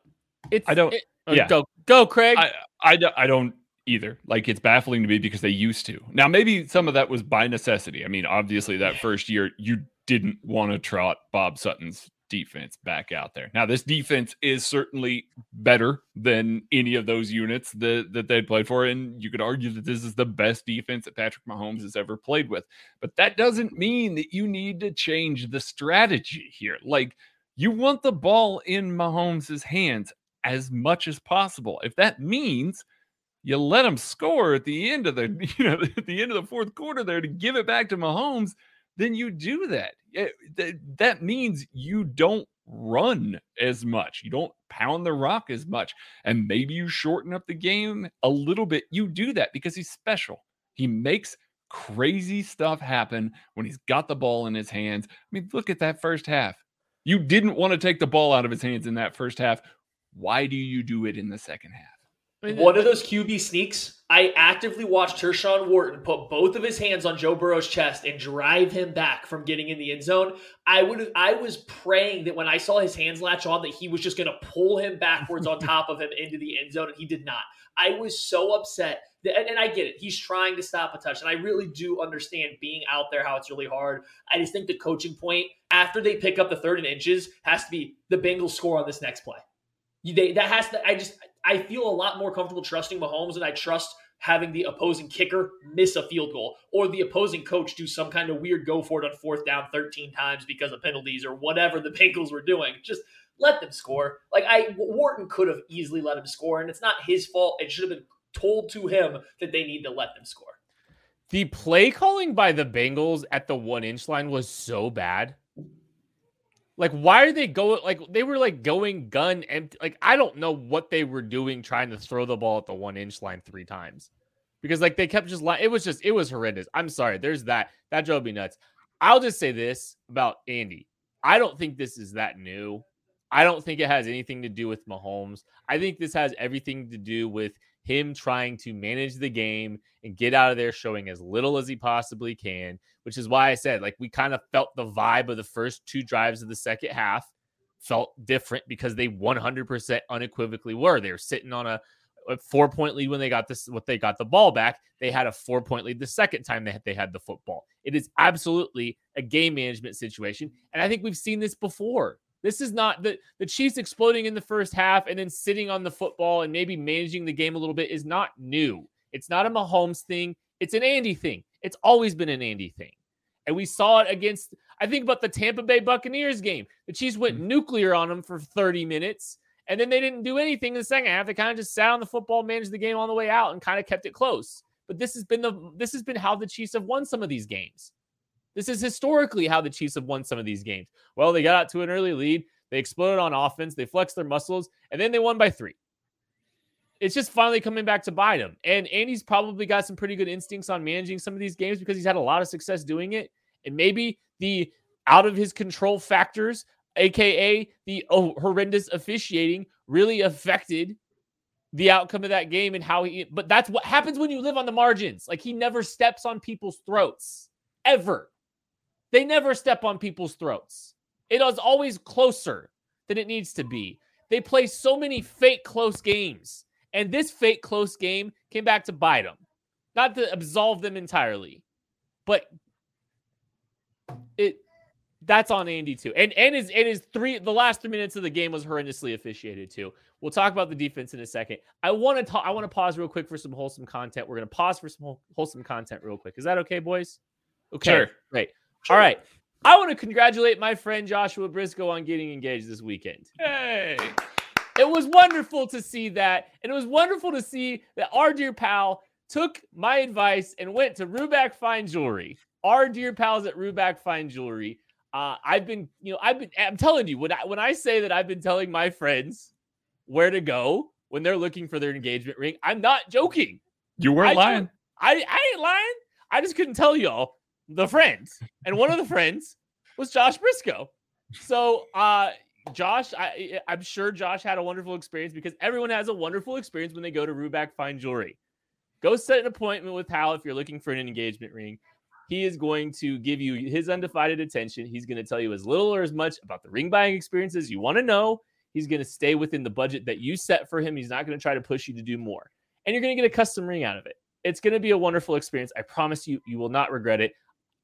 It's, I don't- It, oh, yeah. Go, go, Craig. I I don't either. Like it's baffling to me because they used to. Now maybe some of that was by necessity. I mean, obviously that first year you didn't want to trot Bob Sutton's defense back out there. Now this defense is certainly better than any of those units that that they played for, and you could argue that this is the best defense that Patrick Mahomes has ever played with. But that doesn't mean that you need to change the strategy here. Like you want the ball in Mahomes' hands as much as possible. If that means you let them score at the end of the you know at the end of the fourth quarter there to give it back to Mahomes, then you do that. It- that, that means you don't run as much. You don't pound the rock as much. And maybe you shorten up the game a little bit. You do that because he's special. He makes crazy stuff happen when he's got the ball in his hands. I mean, look at that first half. You didn't want to take the ball out of his hands in that first half. Why do you do it in the second half? One of those QB sneaks, I actively watched Tershawn Wharton put both of his hands on Joe Burrow's chest and drive him back from getting in the end zone. I would I was praying that when I saw his hands latch on that he was just going to pull him backwards on top of him into the end zone and he did not. I was so upset. That, and, and I get it. He's trying to stop a touch and I really do understand being out there how it's really hard. I just think the coaching point after they pick up the third and inches has to be the Bengals score on this next play. They, that has to. I just I feel a lot more comfortable trusting Mahomes than I trust having the opposing kicker miss a field goal or the opposing coach do some kind of weird go for it on fourth down 13 times because of penalties or whatever the Bengals were doing. Just let them score. Like I Wharton could have easily let him score, and it's not his fault. It should have been told to him that they need to let them score. The play calling by the Bengals at the one inch line was so bad. Like, why are they going? Like, they were like going gun empty. Like, I don't know what they were doing trying to throw the ball at the one inch line three times because, like, they kept just like it was just it was horrendous. I'm sorry. There's that that drove me nuts. I'll just say this about Andy. I don't think this is that new. I don't think it has anything to do with Mahomes. I think this has everything to do with him trying to manage the game and get out of there showing as little as he possibly can, which is why I said, like, we kind of felt the vibe of the first two drives of the second half felt different because they 100% unequivocally were. They were sitting on a, a four point lead when they got this, what they got the ball back. They had a four point lead the second time they they had the football. It is absolutely a game management situation. And I think we've seen this before. This is not the the Chiefs exploding in the first half and then sitting on the football and maybe managing the game a little bit is not new. It's not a Mahomes thing. It's an Andy thing. It's always been an Andy thing. And we saw it against, I think about the Tampa Bay Buccaneers game. The Chiefs went mm-hmm. nuclear on them for 30 minutes, and then they didn't do anything in the second half. They kind of just sat on the football, managed the game on the way out, and kind of kept it close. But this has been the this has been how the Chiefs have won some of these games. This is historically how the Chiefs have won some of these games. Well, they got out to an early lead, they exploded on offense, they flexed their muscles, and then they won by three. It's just finally coming back to bite. And Andy's probably got some pretty good instincts on managing some of these games because he's had a lot of success doing it. And maybe the out of his control factors, aka the oh, horrendous officiating, really affected the outcome of that game and how he. But that's what happens when you live on the margins. Like he never steps on people's throats ever. They never step on people's throats. It is always closer than it needs to be. They play so many fake close games. And this fake close game came back to bite them. Not to absolve them entirely, but it that's on Andy too. And and his and his three the last three minutes of the game was horrendously officiated too. We'll talk about the defense in a second. I want to talk. I want to pause real quick for some wholesome content. We're gonna pause for some wholesome content real quick. Is that okay, boys? Okay, Sure. great. All right. I want to congratulate my friend Joshua Briscoe on getting engaged this weekend. Hey. It was wonderful to see that. And it was wonderful to see that our dear pal took my advice and went to Ruback Fine Jewelry. Our dear pals at Ruback Fine Jewelry. Uh, I've been, you know, I've been, I'm telling you, when I, when I say that I've been telling my friends where to go when they're looking for their engagement ring, I'm not joking. You weren't I lying. told- I, I ain't lying. I just couldn't tell y'all the friends. And one of the friends was Josh Briscoe. So uh Josh, I, I'm sure Josh had a wonderful experience because everyone has a wonderful experience when they go to Ruback Fine Jewelry. Go set an appointment with Hal if you're looking for an engagement ring. He is going to give you his undivided attention. He's going to tell you as little or as much about the ring buying experiences you want to know. He's going to stay within the budget that you set for him. He's not going to try to push you to do more. And you're going to get a custom ring out of it. It's going to be a wonderful experience. I promise you, you will not regret it.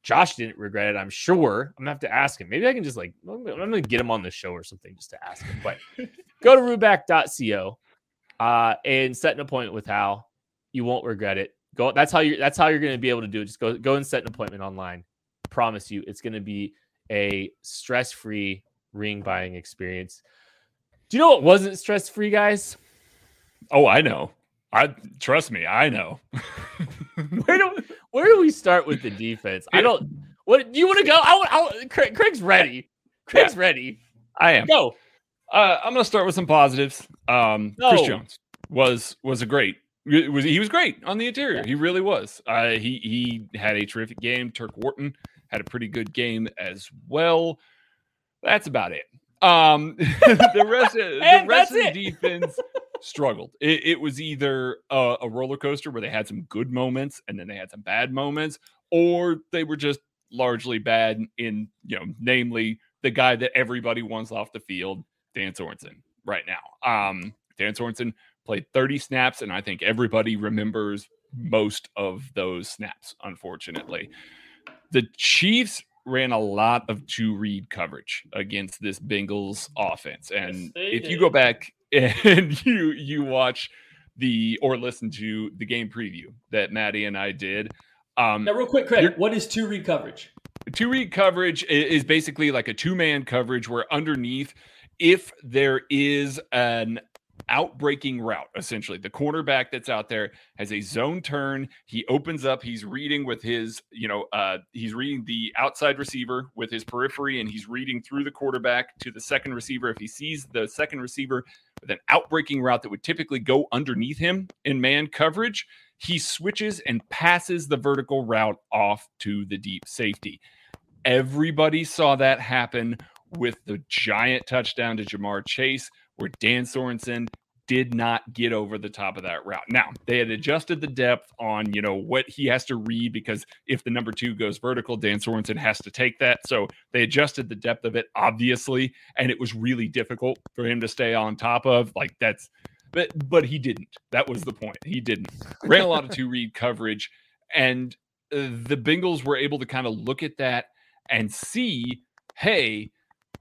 Josh didn't regret it, I'm sure. I'm gonna have to ask him. Maybe I can just like I'm gonna get him on the show or something just to ask him. But go to ruback.co uh, and set an appointment with Hal. You won't regret it. Go. That's how you. That's how you're gonna be able to do it. Just go. Go and set an appointment online. promise you, it's gonna be a stress-free ring buying experience. Do you know what wasn't stress-free, guys? Oh, I know. I trust me, I know. where do where do we start with the defense? I don't. What do you want to go? I, I, Craig, Craig's ready. Craig's yeah, ready. I am. Go. Uh, I'm going to start with some positives. Um, no. Chris Jones was was a great. Was he was great on the interior? Yeah. He really was. Uh, he he had a terrific game. Turk Wharton had a pretty good game as well. That's about it. Um, the rest of the rest of the defense struggled. It, it was either a, a, roller coaster where they had some good moments and then they had some bad moments, or they were just largely bad in, you know, namely the guy that everybody wants off the field, Dan Sorensen, right now. Um, Dan Sorensen played 30 snaps, and I think everybody remembers most of those snaps, unfortunately. The Chiefs ran a lot of two read coverage against this Bengals offense. And yes, if did. you go back and you you watch the or listen to the game preview that Maddie and I did. Um, now, real quick, Craig, what is two read coverage? Two read coverage is basically like a two man coverage where underneath, if there is an outbreaking route essentially. The cornerback that's out there has a zone turn. He opens up. He's reading with his you know uh he's reading the outside receiver with his periphery and he's reading through the quarterback to the second receiver if he sees the second receiver with an outbreaking route that would typically go underneath him in man coverage. He switches and passes the vertical route off to the deep safety. Everybody saw that happen with the giant touchdown to Ja'Marr Chase where Dan Sorensen did not get over the top of that route. Now, they had adjusted the depth on, you know, what he has to read because if the number two goes vertical, Dan Sorensen has to take that. So they adjusted the depth of it, obviously, and it was really difficult for him to stay on top of. Like that's but but he didn't. That was the point. He didn't. Ran a lot of two read coverage and uh, the Bengals were able to kind of look at that and see, hey,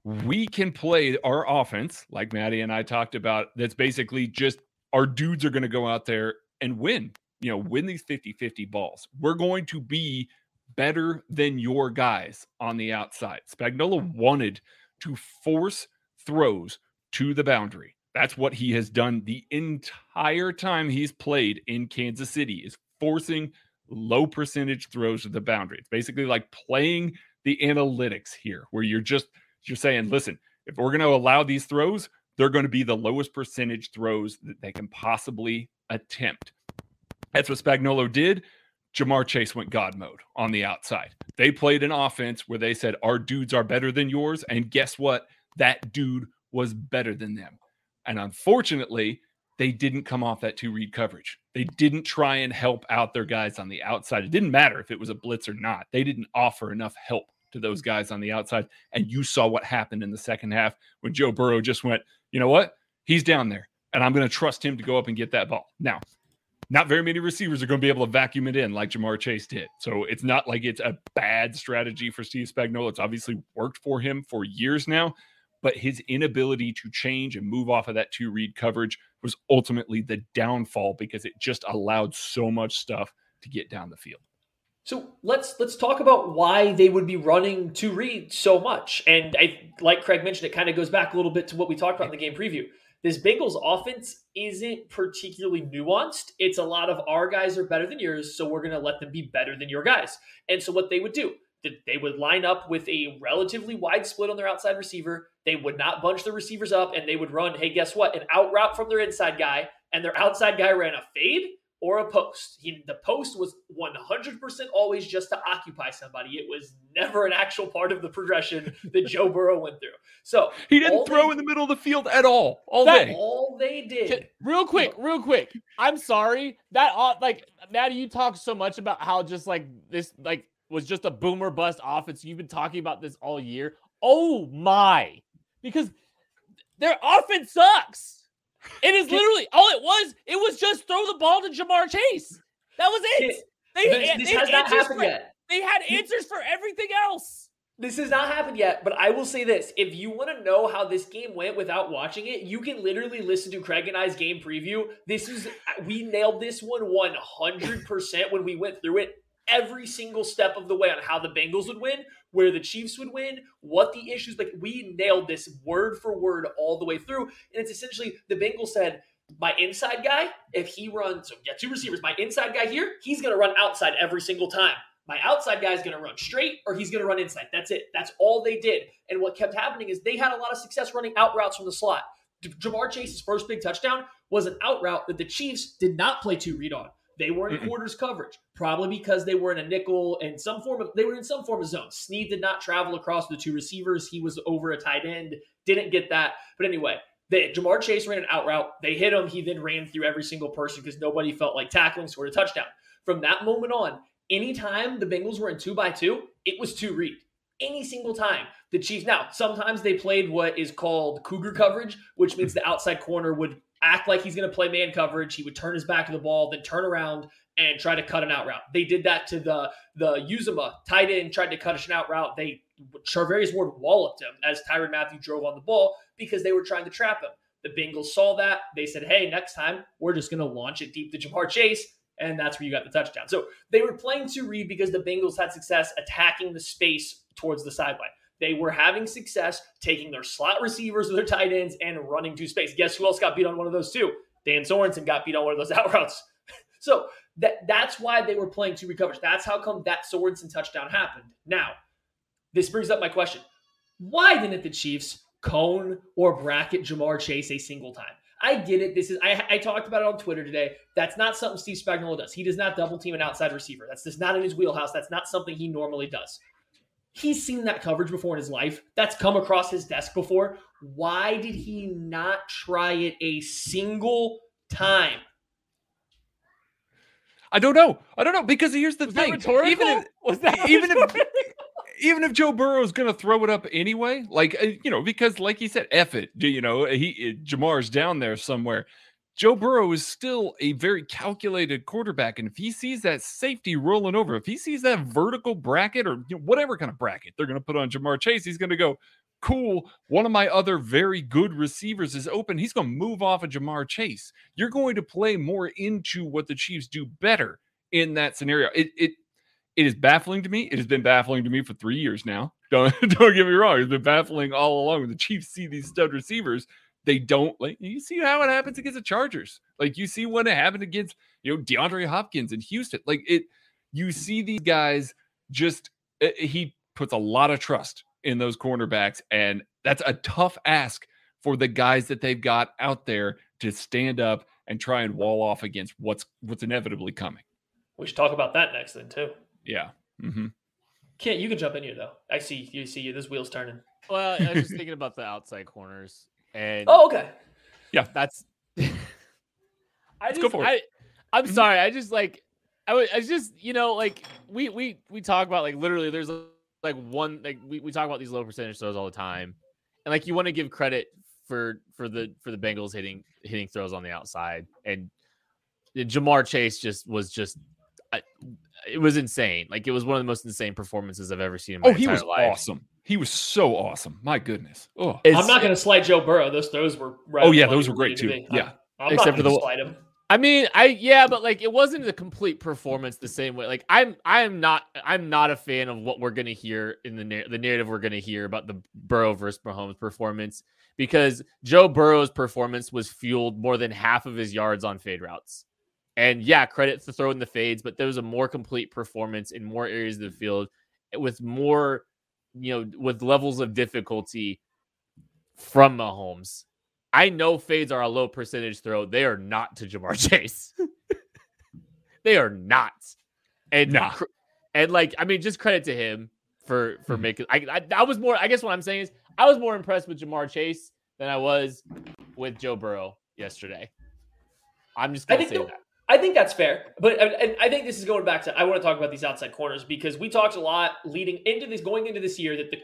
we can play our offense, like Maddie and I talked about, that's basically just our dudes are going to go out there and win, you know, win these 50 50 balls. We're going to be better than your guys on the outside. Spagnuolo wanted to force throws to the boundary. That's what he has done the entire time he's played in Kansas City is forcing low percentage throws to the boundary. It's basically like playing the analytics here where you're just you're saying, listen, if we're going to allow these throws, they're going to be the lowest percentage throws that they can possibly attempt. That's what Spagnuolo did. Ja'Marr Chase went God mode on the outside. They played an offense where they said, Our dudes are better than yours. And guess what? That dude was better than them. And unfortunately, they didn't come off that two read coverage. They didn't try and help out their guys on the outside. It didn't matter if it was a blitz or not. They didn't offer enough help to those mm-hmm. guys on the outside. And you saw what happened in the second half when Joe Burrow just went, you know what? He's down there, and I'm going to trust him to go up and get that ball. Now, not very many receivers are going to be able to vacuum it in like Ja'Marr Chase did. So it's not like it's a bad strategy for Steve Spagnuolo. It's obviously worked for him for years now, but his inability to change and move off of that two read coverage was ultimately the downfall because it just allowed so much stuff to get down the field. So let's let's talk about why they would be running two read so much. And I like Craig mentioned, it kind of goes back a little bit to what we talked about in the game preview. This Bengals offense isn't particularly nuanced. It's a lot of our guys are better than yours, so we're going to let them be better than your guys. And so what they would do, they would line up with a relatively wide split on their outside receiver. They would not bunch the receivers up, and they would run. Hey, guess what? An out route from their inside guy, and their outside guy ran a fade or a post. He, the post was 100% always just to occupy somebody. It was never an actual part of the progression that Joe Burrow went through. So he didn't throw they, in the middle of the field at all. All that, day. All they did. Real quick, real quick. I'm sorry that uh, like Maddie, you talk so much about how just like this like was just a boomer bust offense. You've been talking about this all year. Oh my, because their offense sucks. It is literally all it was. It was just throw the ball to Ja'Marr Chase. That was it. They, this, this they has not happened for, yet. They had answers for everything else. This has not happened yet, but I will say this. If you want to know how this game went without watching it, you can literally listen to Craig and I's game preview. This is, we nailed this one 100% when we went through it every single step of the way on how the Bengals would win, where the Chiefs would win, what the issues like we nailed this word for word all the way through. And it's essentially the Bengals said, my inside guy, if he runs, so yeah, two receivers, my inside guy here, he's gonna run outside every single time. My outside guy is going to run straight or he's going to run inside. That's it. That's all they did. And what kept happening is they had a lot of success running out routes from the slot. Ja'Marr Chase's first big touchdown was an out route that the Chiefs did not play two read on. They were in quarters coverage, probably because they were in a nickel and some form of they were in some form of zone. Sneed did not travel across the two receivers. He was over a tight end, didn't get that. But anyway, they, Ja'Marr Chase ran an out route. They hit him. He then ran through every single person because nobody felt like tackling, scored a touchdown. From that moment on, anytime the Bengals were in two by two, it was two read. Any single time. The Chiefs, now, sometimes they played what is called cougar coverage, which means the outside corner would act like he's going to play man coverage. He would turn his back to the ball, then turn around and try to cut an out route. They did that to the the Uzomah tight end, tried to cut an out route. They Charvarius Ward walloped him as Tyrann Matthew drove on the ball because they were trying to trap him. The Bengals saw that. They said, hey, next time we're just going to launch it deep to Ja'Marr Chase. And that's where you got the touchdown. So they were playing two read because the Bengals had success attacking the space towards the sideline. They were having success taking their slot receivers or their tight ends and running to space. Guess who else got beat on one of those too? Dan Sorensen got beat on one of those out routes. so that that's why they were playing two recovers. That's how come that Sorensen touchdown happened. Now, this brings up my question. Why didn't the Chiefs cone or bracket Ja'Marr Chase a single time? I get it. This is I, I, talked about it on Twitter today. That's not something Steve Spagnuolo does. He does not double team an outside receiver. That's just not in his wheelhouse. That's not something he normally does. He's seen that coverage before in his life. That's come across his desk before. Why did he not try it a single time? I don't know. I don't know because here's the was thing. even if, was that even if even if Joe Burrow is going to throw it up anyway, like uh, you know, because like he said, F it. Do you know, he Ja'Marr's down there somewhere. Joe Burrow is still a very calculated quarterback. And if he sees that safety rolling over, if he sees that vertical bracket or you know, whatever kind of bracket they're going to put on Ja'Marr Chase, he's going to go, cool. One of my other very good receivers is open. He's going to move off of Ja'Marr Chase. You're going to play more into what the Chiefs do better in that scenario. It, it, it is baffling to me. It has been baffling to me for three years now. Don't don't get me wrong. It's been baffling all along. The Chiefs see these stud receivers they don't like you see how it happens against the Chargers. Like you see when it happened against you know DeAndre Hopkins in Houston. Like it, you see these guys just it, eh, he puts a lot of trust in those cornerbacks, and that's a tough ask for the guys that they've got out there to stand up and try and wall off against what's what's inevitably coming. We should talk about that next then too. Yeah. Mm-hmm. Can't you can jump in here though? I see you see you. This wheel's turning. Well, I was just thinking about the outside corners. And oh, okay. Yeah, that's. I just, I, I'm mm-hmm. sorry. I just like, I was, I just, you know, like we we we talk about like literally. There's like one like we, we talk about these low percentage throws all the time, and like you want to give credit for for the for the Bengals hitting hitting throws on the outside, and Ja'Marr Chase just was just. I, it was insane. Like it was one of the most insane performances I've ever seen in my oh, he was life. awesome. He was so awesome. My goodness. Oh, I'm not going to slide Joe Burrow. Those throws were right. Oh yeah, those were great too. To yeah. I'm, I'm Except for the slide him. I mean, I yeah, but like it wasn't a complete performance the same way. Like I'm I'm not I'm not a fan of what we're gonna hear in the the narrative we're gonna hear about the Burrow versus Mahomes performance because Joe Burrow's performance was fueled more than half of his yards on fade routes. And yeah, credit for throwing the fades, but there was a more complete performance in more areas of the field with more you know, with levels of difficulty from Mahomes. I know fades are a low percentage throw. They are not to Ja'Marr Chase. They are not. And Nah. and like I mean, just credit to him for for Mhm. making. I, I I was more. I guess what I'm saying is I was more impressed with Ja'Marr Chase than I was with Joe Burrow yesterday. I'm just gonna say the- that. I think that's fair, but and- and I think this is going back to I want to talk about these outside corners because we talked a lot leading into this going into this year that the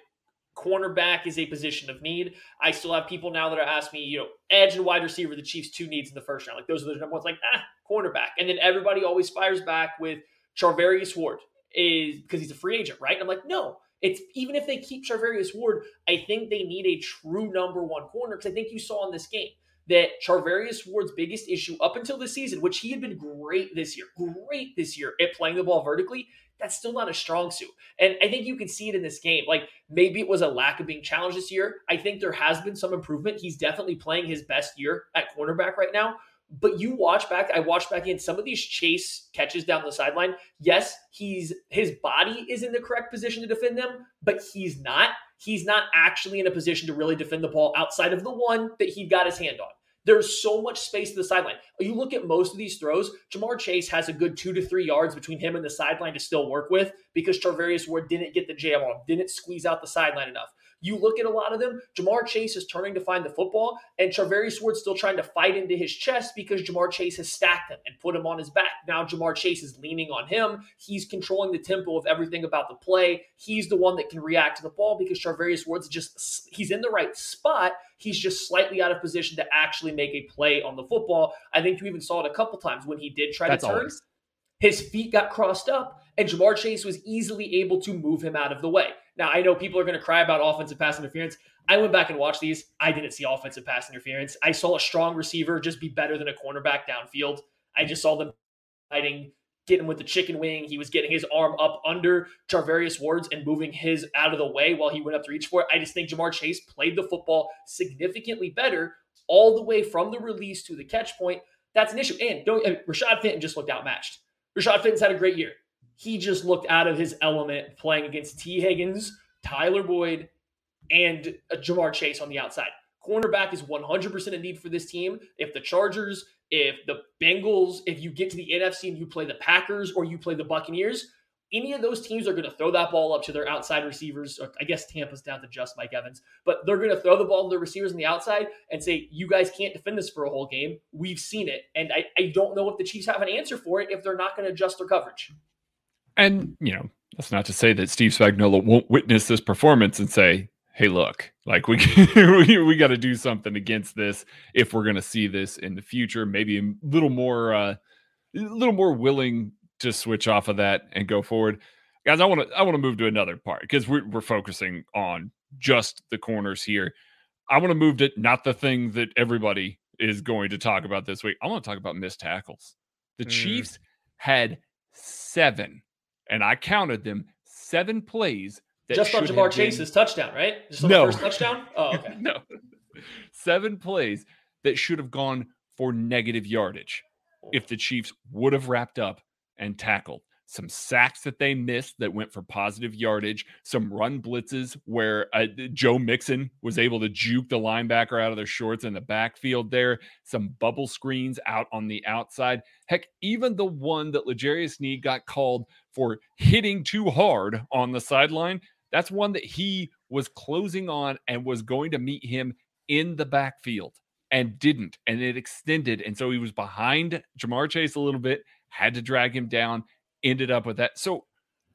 cornerback is a position of need. I still have people now that are asking me, you know, edge and wide receiver, the Chiefs two needs in the first round. Like those are the number ones. Like ah, cornerback, and then everybody always fires back with Charvarius Ward is because he's a free agent, right? I'm like, no. It's even if they keep Charvarius Ward, I think they need a true number one corner because I think you saw in this game that Charvarius Ward's biggest issue up until this season, which he had been great this year, great this year at playing the ball vertically, that's still not a strong suit. And I think you can see it in this game. Like maybe it was a lack of being challenged this year. I think there has been some improvement. He's definitely playing his best year at cornerback right now. But you watch back, I watched back in some of these chase catches down the sideline. Yes, he's his body is in the correct position to defend them, but he's not. He's not actually in a position to really defend the ball outside of the one that he got his hand on. There's so much space to the sideline. You look at most of these throws, Ja'Marr Chase has a good two to three yards between him and the sideline to still work with because Charvarius Ward didn't get the jam on him, didn't squeeze out the sideline enough. You look at a lot of them, Ja'Marr Chase is turning to find the football, and Charvarius Ward's still trying to fight into his chest because Ja'Marr Chase has stacked him and put him on his back. Now Ja'Marr Chase is leaning on him. He's controlling the tempo of everything about the play. He's the one that can react to the ball because Charvarius Ward's just he's in the right spot. He's just slightly out of position to actually make a play on the football. I think you even saw it a couple times when he did try That's to turn. always. His feet got crossed up, and Ja'Marr Chase was easily able to move him out of the way. Now, I know people are going to cry about offensive pass interference. I went back and watched these. I didn't see offensive pass interference. I saw a strong receiver just be better than a cornerback downfield. I just saw them fighting, getting with the chicken wing. He was getting his arm up under Charvarius Ward's and moving his out of the way while he went up to reach for it. I just think Ja'Marr Chase played the football significantly better all the way from the release to the catch point. That's an issue. And don't Rashad Fenton just looked outmatched. Rashad Fenton's had a great year. He just looked out of his element playing against Tee Higgins, Tyler Boyd, and uh, Ja'Marr Chase on the outside. Cornerback is 100% a need for this team. If the Chargers, if the Bengals, if you get to the NFC and you play the Packers or you play the Buccaneers, any of those teams are going to throw that ball up to their outside receivers. Or I guess Tampa's down to just Mike Evans, but they're going to throw the ball to the receivers on the outside and say, "You guys can't defend this for a whole game. We've seen it." And I, I don't know if the Chiefs have an answer for it if they're not going to adjust their coverage. And, you know, that's not to say that Steve Spagnuolo won't witness this performance and say, hey, look, like we, we, we got to do something against this if we're going to see this in the future. Maybe a little more, uh, a little more willing to switch off of that and go forward. Guys, I want to I want to move to another part because we're we're focusing on just the corners here. I want to move to not the thing that everybody is going to talk about this week. I want to talk about missed tackles. The Mm. Chiefs had seven, and I counted them seven plays that Just on Ja'Marr have been- Chase's touchdown, right? Just on No. the first touchdown. Oh, okay. no, seven plays that should have gone for negative yardage if the Chiefs would have wrapped up and tackled. Some sacks that they missed that went for positive yardage, some run blitzes where uh, Joe Mixon was able to juke the linebacker out of their shorts in the backfield there, some bubble screens out on the outside. Heck, even the one that L'Jarius Sneed got called for hitting too hard on the sideline, that's one that he was closing on and was going to meet him in the backfield and didn't. And it extended. And so he was behind Ja'Marr Chase a little bit, had to drag him down, ended up with that. So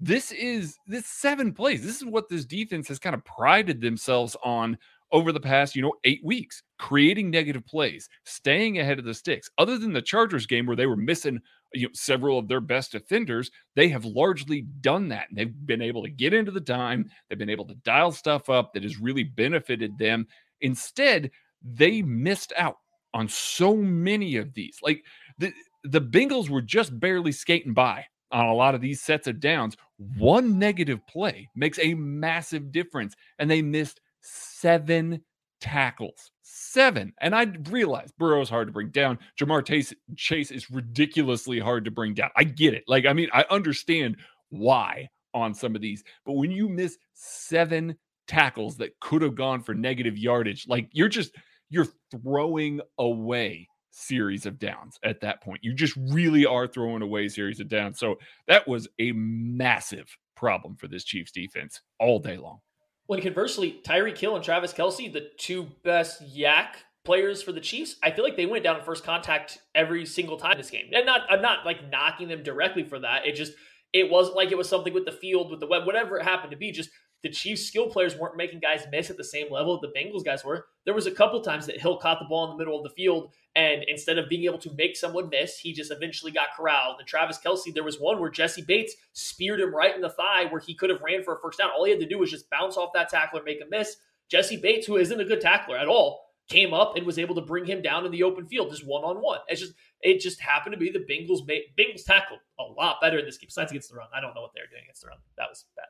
this is this seven plays. This is what this defense has kind of prided themselves on over the past, you know, eight weeks, creating negative plays, staying ahead of the sticks. Other than the Chargers game where they were missing you know, several of their best defenders, they have largely done that. And they've been able to get into the dime. They've been able to dial stuff up that has really benefited them. Instead, they missed out on so many of these. Like the the Bengals were just barely skating by on a lot of these sets of downs. One negative play makes a massive difference, and they missed seven tackles. Seven. And I realize Burrow's hard to bring down. Ja'Marr Chase, Chase is ridiculously hard to bring down. I get it. Like, I mean, I understand why on some of these, but when you miss seven tackles that could have gone for negative yardage, like you're just you're throwing away series of downs at that point. You just really are throwing away series of downs. So that was a massive problem for this Chiefs defense all day long. When conversely, Tyreek Hill and Travis Kelce, the two best YAC players for the Chiefs, I feel like they went down in first contact every single time this game. And not I'm not like knocking them directly for that. It just it wasn't like it was something with the field, with the web, whatever it happened to be. Just the Chiefs skill players weren't making guys miss at the same level the Bengals guys were. There was a couple times that Hill caught the ball in the middle of the field, and instead of being able to make someone miss, he just eventually got corralled. And Travis Kelce, there was one where Jessie Bates speared him right in the thigh where he could have ran for a first down. All he had to do was just bounce off that tackler, make a miss. Jessie Bates, who isn't a good tackler at all, came up and was able to bring him down in the open field, just one on one. It's just it just happened to be the Bengals made Bengals tackled a lot better in this game. Besides against the run, I don't know what they're doing against the run. That was bad.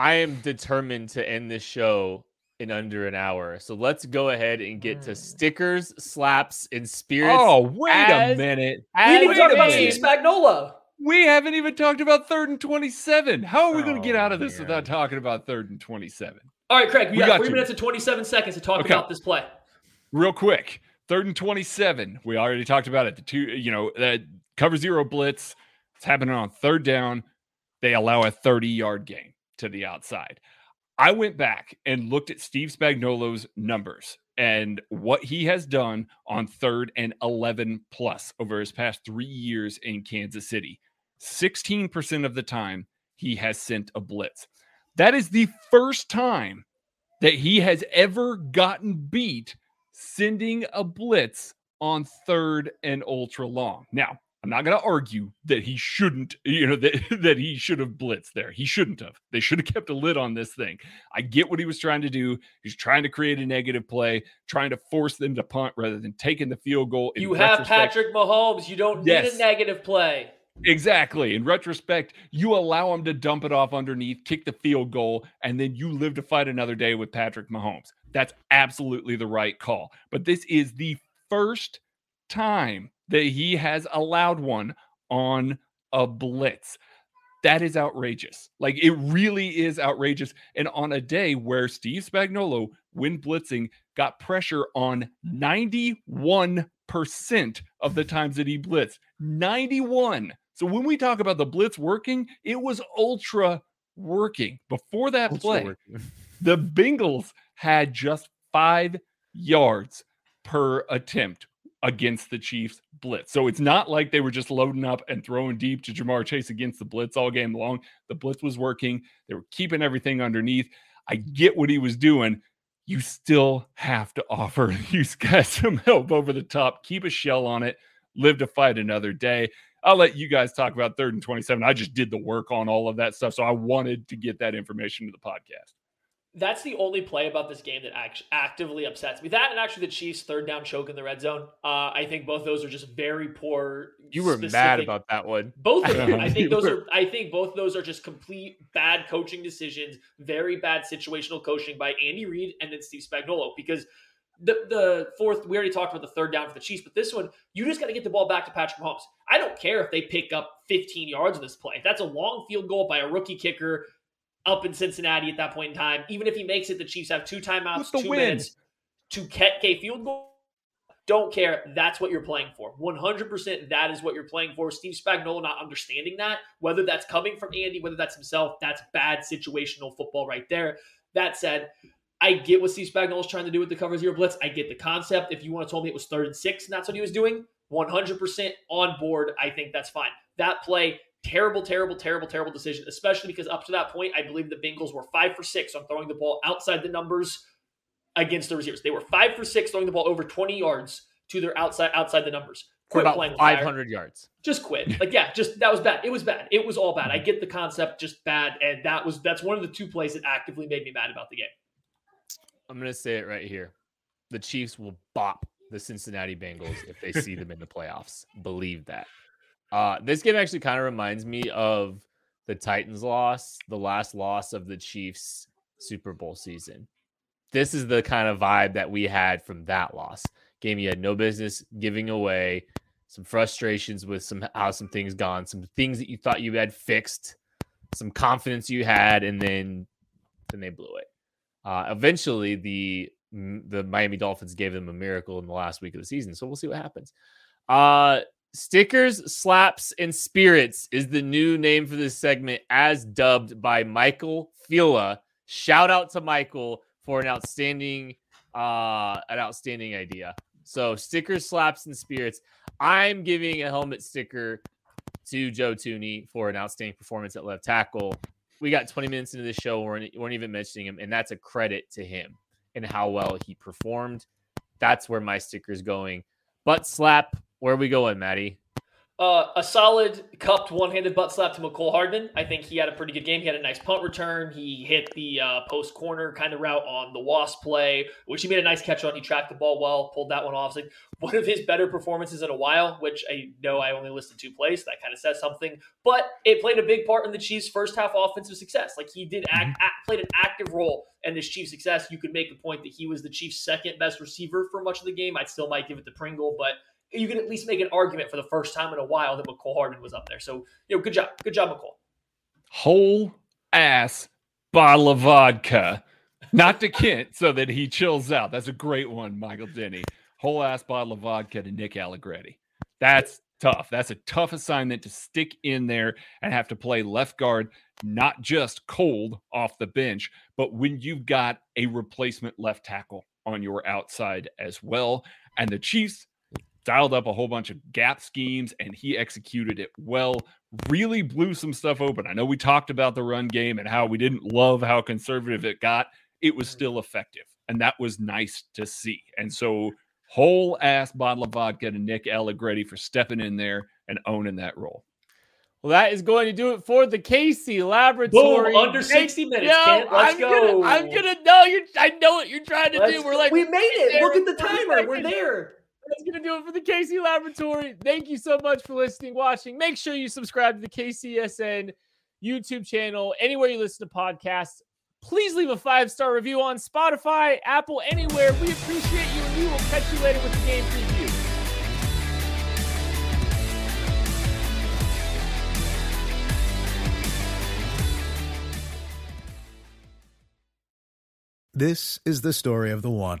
I am determined to end this show in under an hour. So let's go ahead and get to mm. stickers, slaps, and spirits. Oh, wait as, a minute. We didn't talk about Steve Spagnuolo. We haven't even talked about third and 27. How are we oh, going to get out of this man. without talking about third and 27? All right, Craig, we, we got, got three minutes and 27 seconds to talk okay. about this play. Real quick, third and 27. We already talked about it. The two, you know, that cover zero blitz. It's happening on third down. They allow a 30 yard gain to the outside. I went back and looked at Steve Spagnuolo's numbers and what he has done on third and 11 plus over his past three years in Kansas City. 16% of the time, he has sent a blitz. That is the first time that he has ever gotten beat sending a blitz on third and ultra long. Now, I'm not going to argue that he shouldn't, you know, that, that he should have blitzed there. He shouldn't have. They should have kept a lid on this thing. I get what he was trying to do. He's trying to create a negative play, trying to force them to punt rather than taking the field goal. you have Patrick Mahomes. You don't need a negative play. Exactly. In retrospect, you allow him to dump it off underneath, kick the field goal, and then you live to fight another day with Patrick Mahomes. That's absolutely the right call. But this is the first time that he has allowed one on a blitz. That is outrageous. Like it really is outrageous. And on a day where Steve Spagnuolo, when blitzing, got pressure on 91% of the times that he blitzed. 91. So when we talk about the blitz working, it was ultra working. Before that ultra play, the Bengals had just five yards per attempt against the Chiefs blitz. So it's not like they were just loading up and throwing deep to Ja'Marr Chase against the blitz all game long. The blitz was working. They were keeping everything underneath. I get what he was doing. You still have to offer these guys some help over the top. Keep a shell on it. Live to fight another day. I'll let you guys talk about third and 27. I just did the work on all of that stuff. So I wanted to get that information to the podcast that's the only play about this game that act- actively upsets me. That and actually the Chiefs' third down choke in the red zone. Uh, I think both those are just very poor. You were specific. mad about that one. Both of them. I think those are. I think both those are just complete bad coaching decisions. Very bad situational coaching by Andy Reid and then Steve Spagnuolo because. The, the fourth, we already talked about the third down for the Chiefs, but this one, you just got to get the ball back to Patrick Mahomes. I don't care if they pick up 15 yards in this play. If that's a long field goal by a rookie kicker, up in Cincinnati at that point in time. Even if he makes it, the Chiefs have two timeouts, two win? minutes to get a field goal. Don't care. That's what you're playing for. 100% that is what you're playing for. Steve Spagnuolo not understanding that, whether that's coming from Andy, whether that's himself, that's bad situational football right there. That said, I get what Steve Spagnuolo is trying to do with the cover zero blitz. I get the concept. If you want to tell me it was third and six and that's what he was doing, 100% on board. I think that's fine. That play Terrible, terrible, terrible, terrible decision, especially because up to that point, I believe the Bengals were five for six on throwing the ball outside the numbers against the receivers. They were five for six throwing the ball over 20 yards to their outside outside the numbers. Quit about playing 500 yards. Just quit. Like, yeah, just that was bad. It was bad. It was all bad. I mm-hmm. get the concept, just bad. And that was that's one of the two plays that actively made me mad about the game. I'm gonna say it right here. The Chiefs will bop the Cincinnati Bengals if they see them in the playoffs. Believe that. Uh, this game actually kind of reminds me of the Titans loss, the last loss of the Chiefs Super Bowl season. This is the kind of vibe that we had from that loss. Game you had no business giving away, some frustrations with some how some things gone, some things that you thought you had fixed, some confidence you had, and then then they blew it. Uh, eventually, the the Miami Dolphins gave them a miracle in the last week of the season. So we'll see what happens. Uh, Stickers, Slaps, and Spirits is the new name for this segment, as dubbed by Michael Fila. Shout out to Michael for an outstanding, uh, an outstanding idea. So stickers, slaps, and spirits. I'm giving a helmet sticker to Joe Thuney for an outstanding performance at left tackle. We got 20 minutes into the show, we weren't, weren't even mentioning him, and that's a credit to him and how well he performed. That's where my sticker's going. Butt slap, where are we going, Maddie? Uh, a solid cupped one-handed butt slap to Mecole Hardman. I think he had a pretty good game. He had a nice punt return. He hit the uh, post corner kind of route on the wasp play, which he made a nice catch on. He tracked the ball well, pulled that one off. Like one of his better performances in a while. Which I know I only listed two plays. That kind of says something, but it played a big part in the Chiefs' first half offensive success. Like he did act, mm-hmm. act played an active role in this Chiefs' success. You could make the point that he was the Chiefs' second best receiver for much of the game. I still might give it to Pringle, but you can at least make an argument for the first time in a while that Mecole Hardman was up there. So, you know, good job. Good job, Mecole. Whole ass bottle of vodka. Not to Kent so that he chills out. That's a great one, Michael Denny. Whole ass bottle of vodka to Nick Allegretti. That's tough. That's a tough assignment to stick in there and have to play left guard, not just cold off the bench, but when you've got a replacement left tackle on your outside as well. And the Chiefs dialed up a whole bunch of gap schemes and he executed it well. Really blew some stuff open. I know we talked about the run game and how we didn't love how conservative it got. It was mm-hmm. still effective, and that was nice to see. And so, whole ass bottle of vodka to Nick Allegretti for stepping in there and owning that role. Well, that is going to do it for the KC Laboratory. Boom, under 60 minutes, no, Let's I'm go. Gonna, I'm gonna know you're I know what you're trying to Let's do. We're like we made it. Look at the timer. We're there that's going to do it for the KC Laboratory. Thank you so much for listening, watching. Make sure you subscribe to the KCSN YouTube channel, anywhere you listen to podcasts. Please leave a five star review on Spotify, Apple, anywhere. We appreciate you, and we will catch you later with the game preview. This is the story of the one.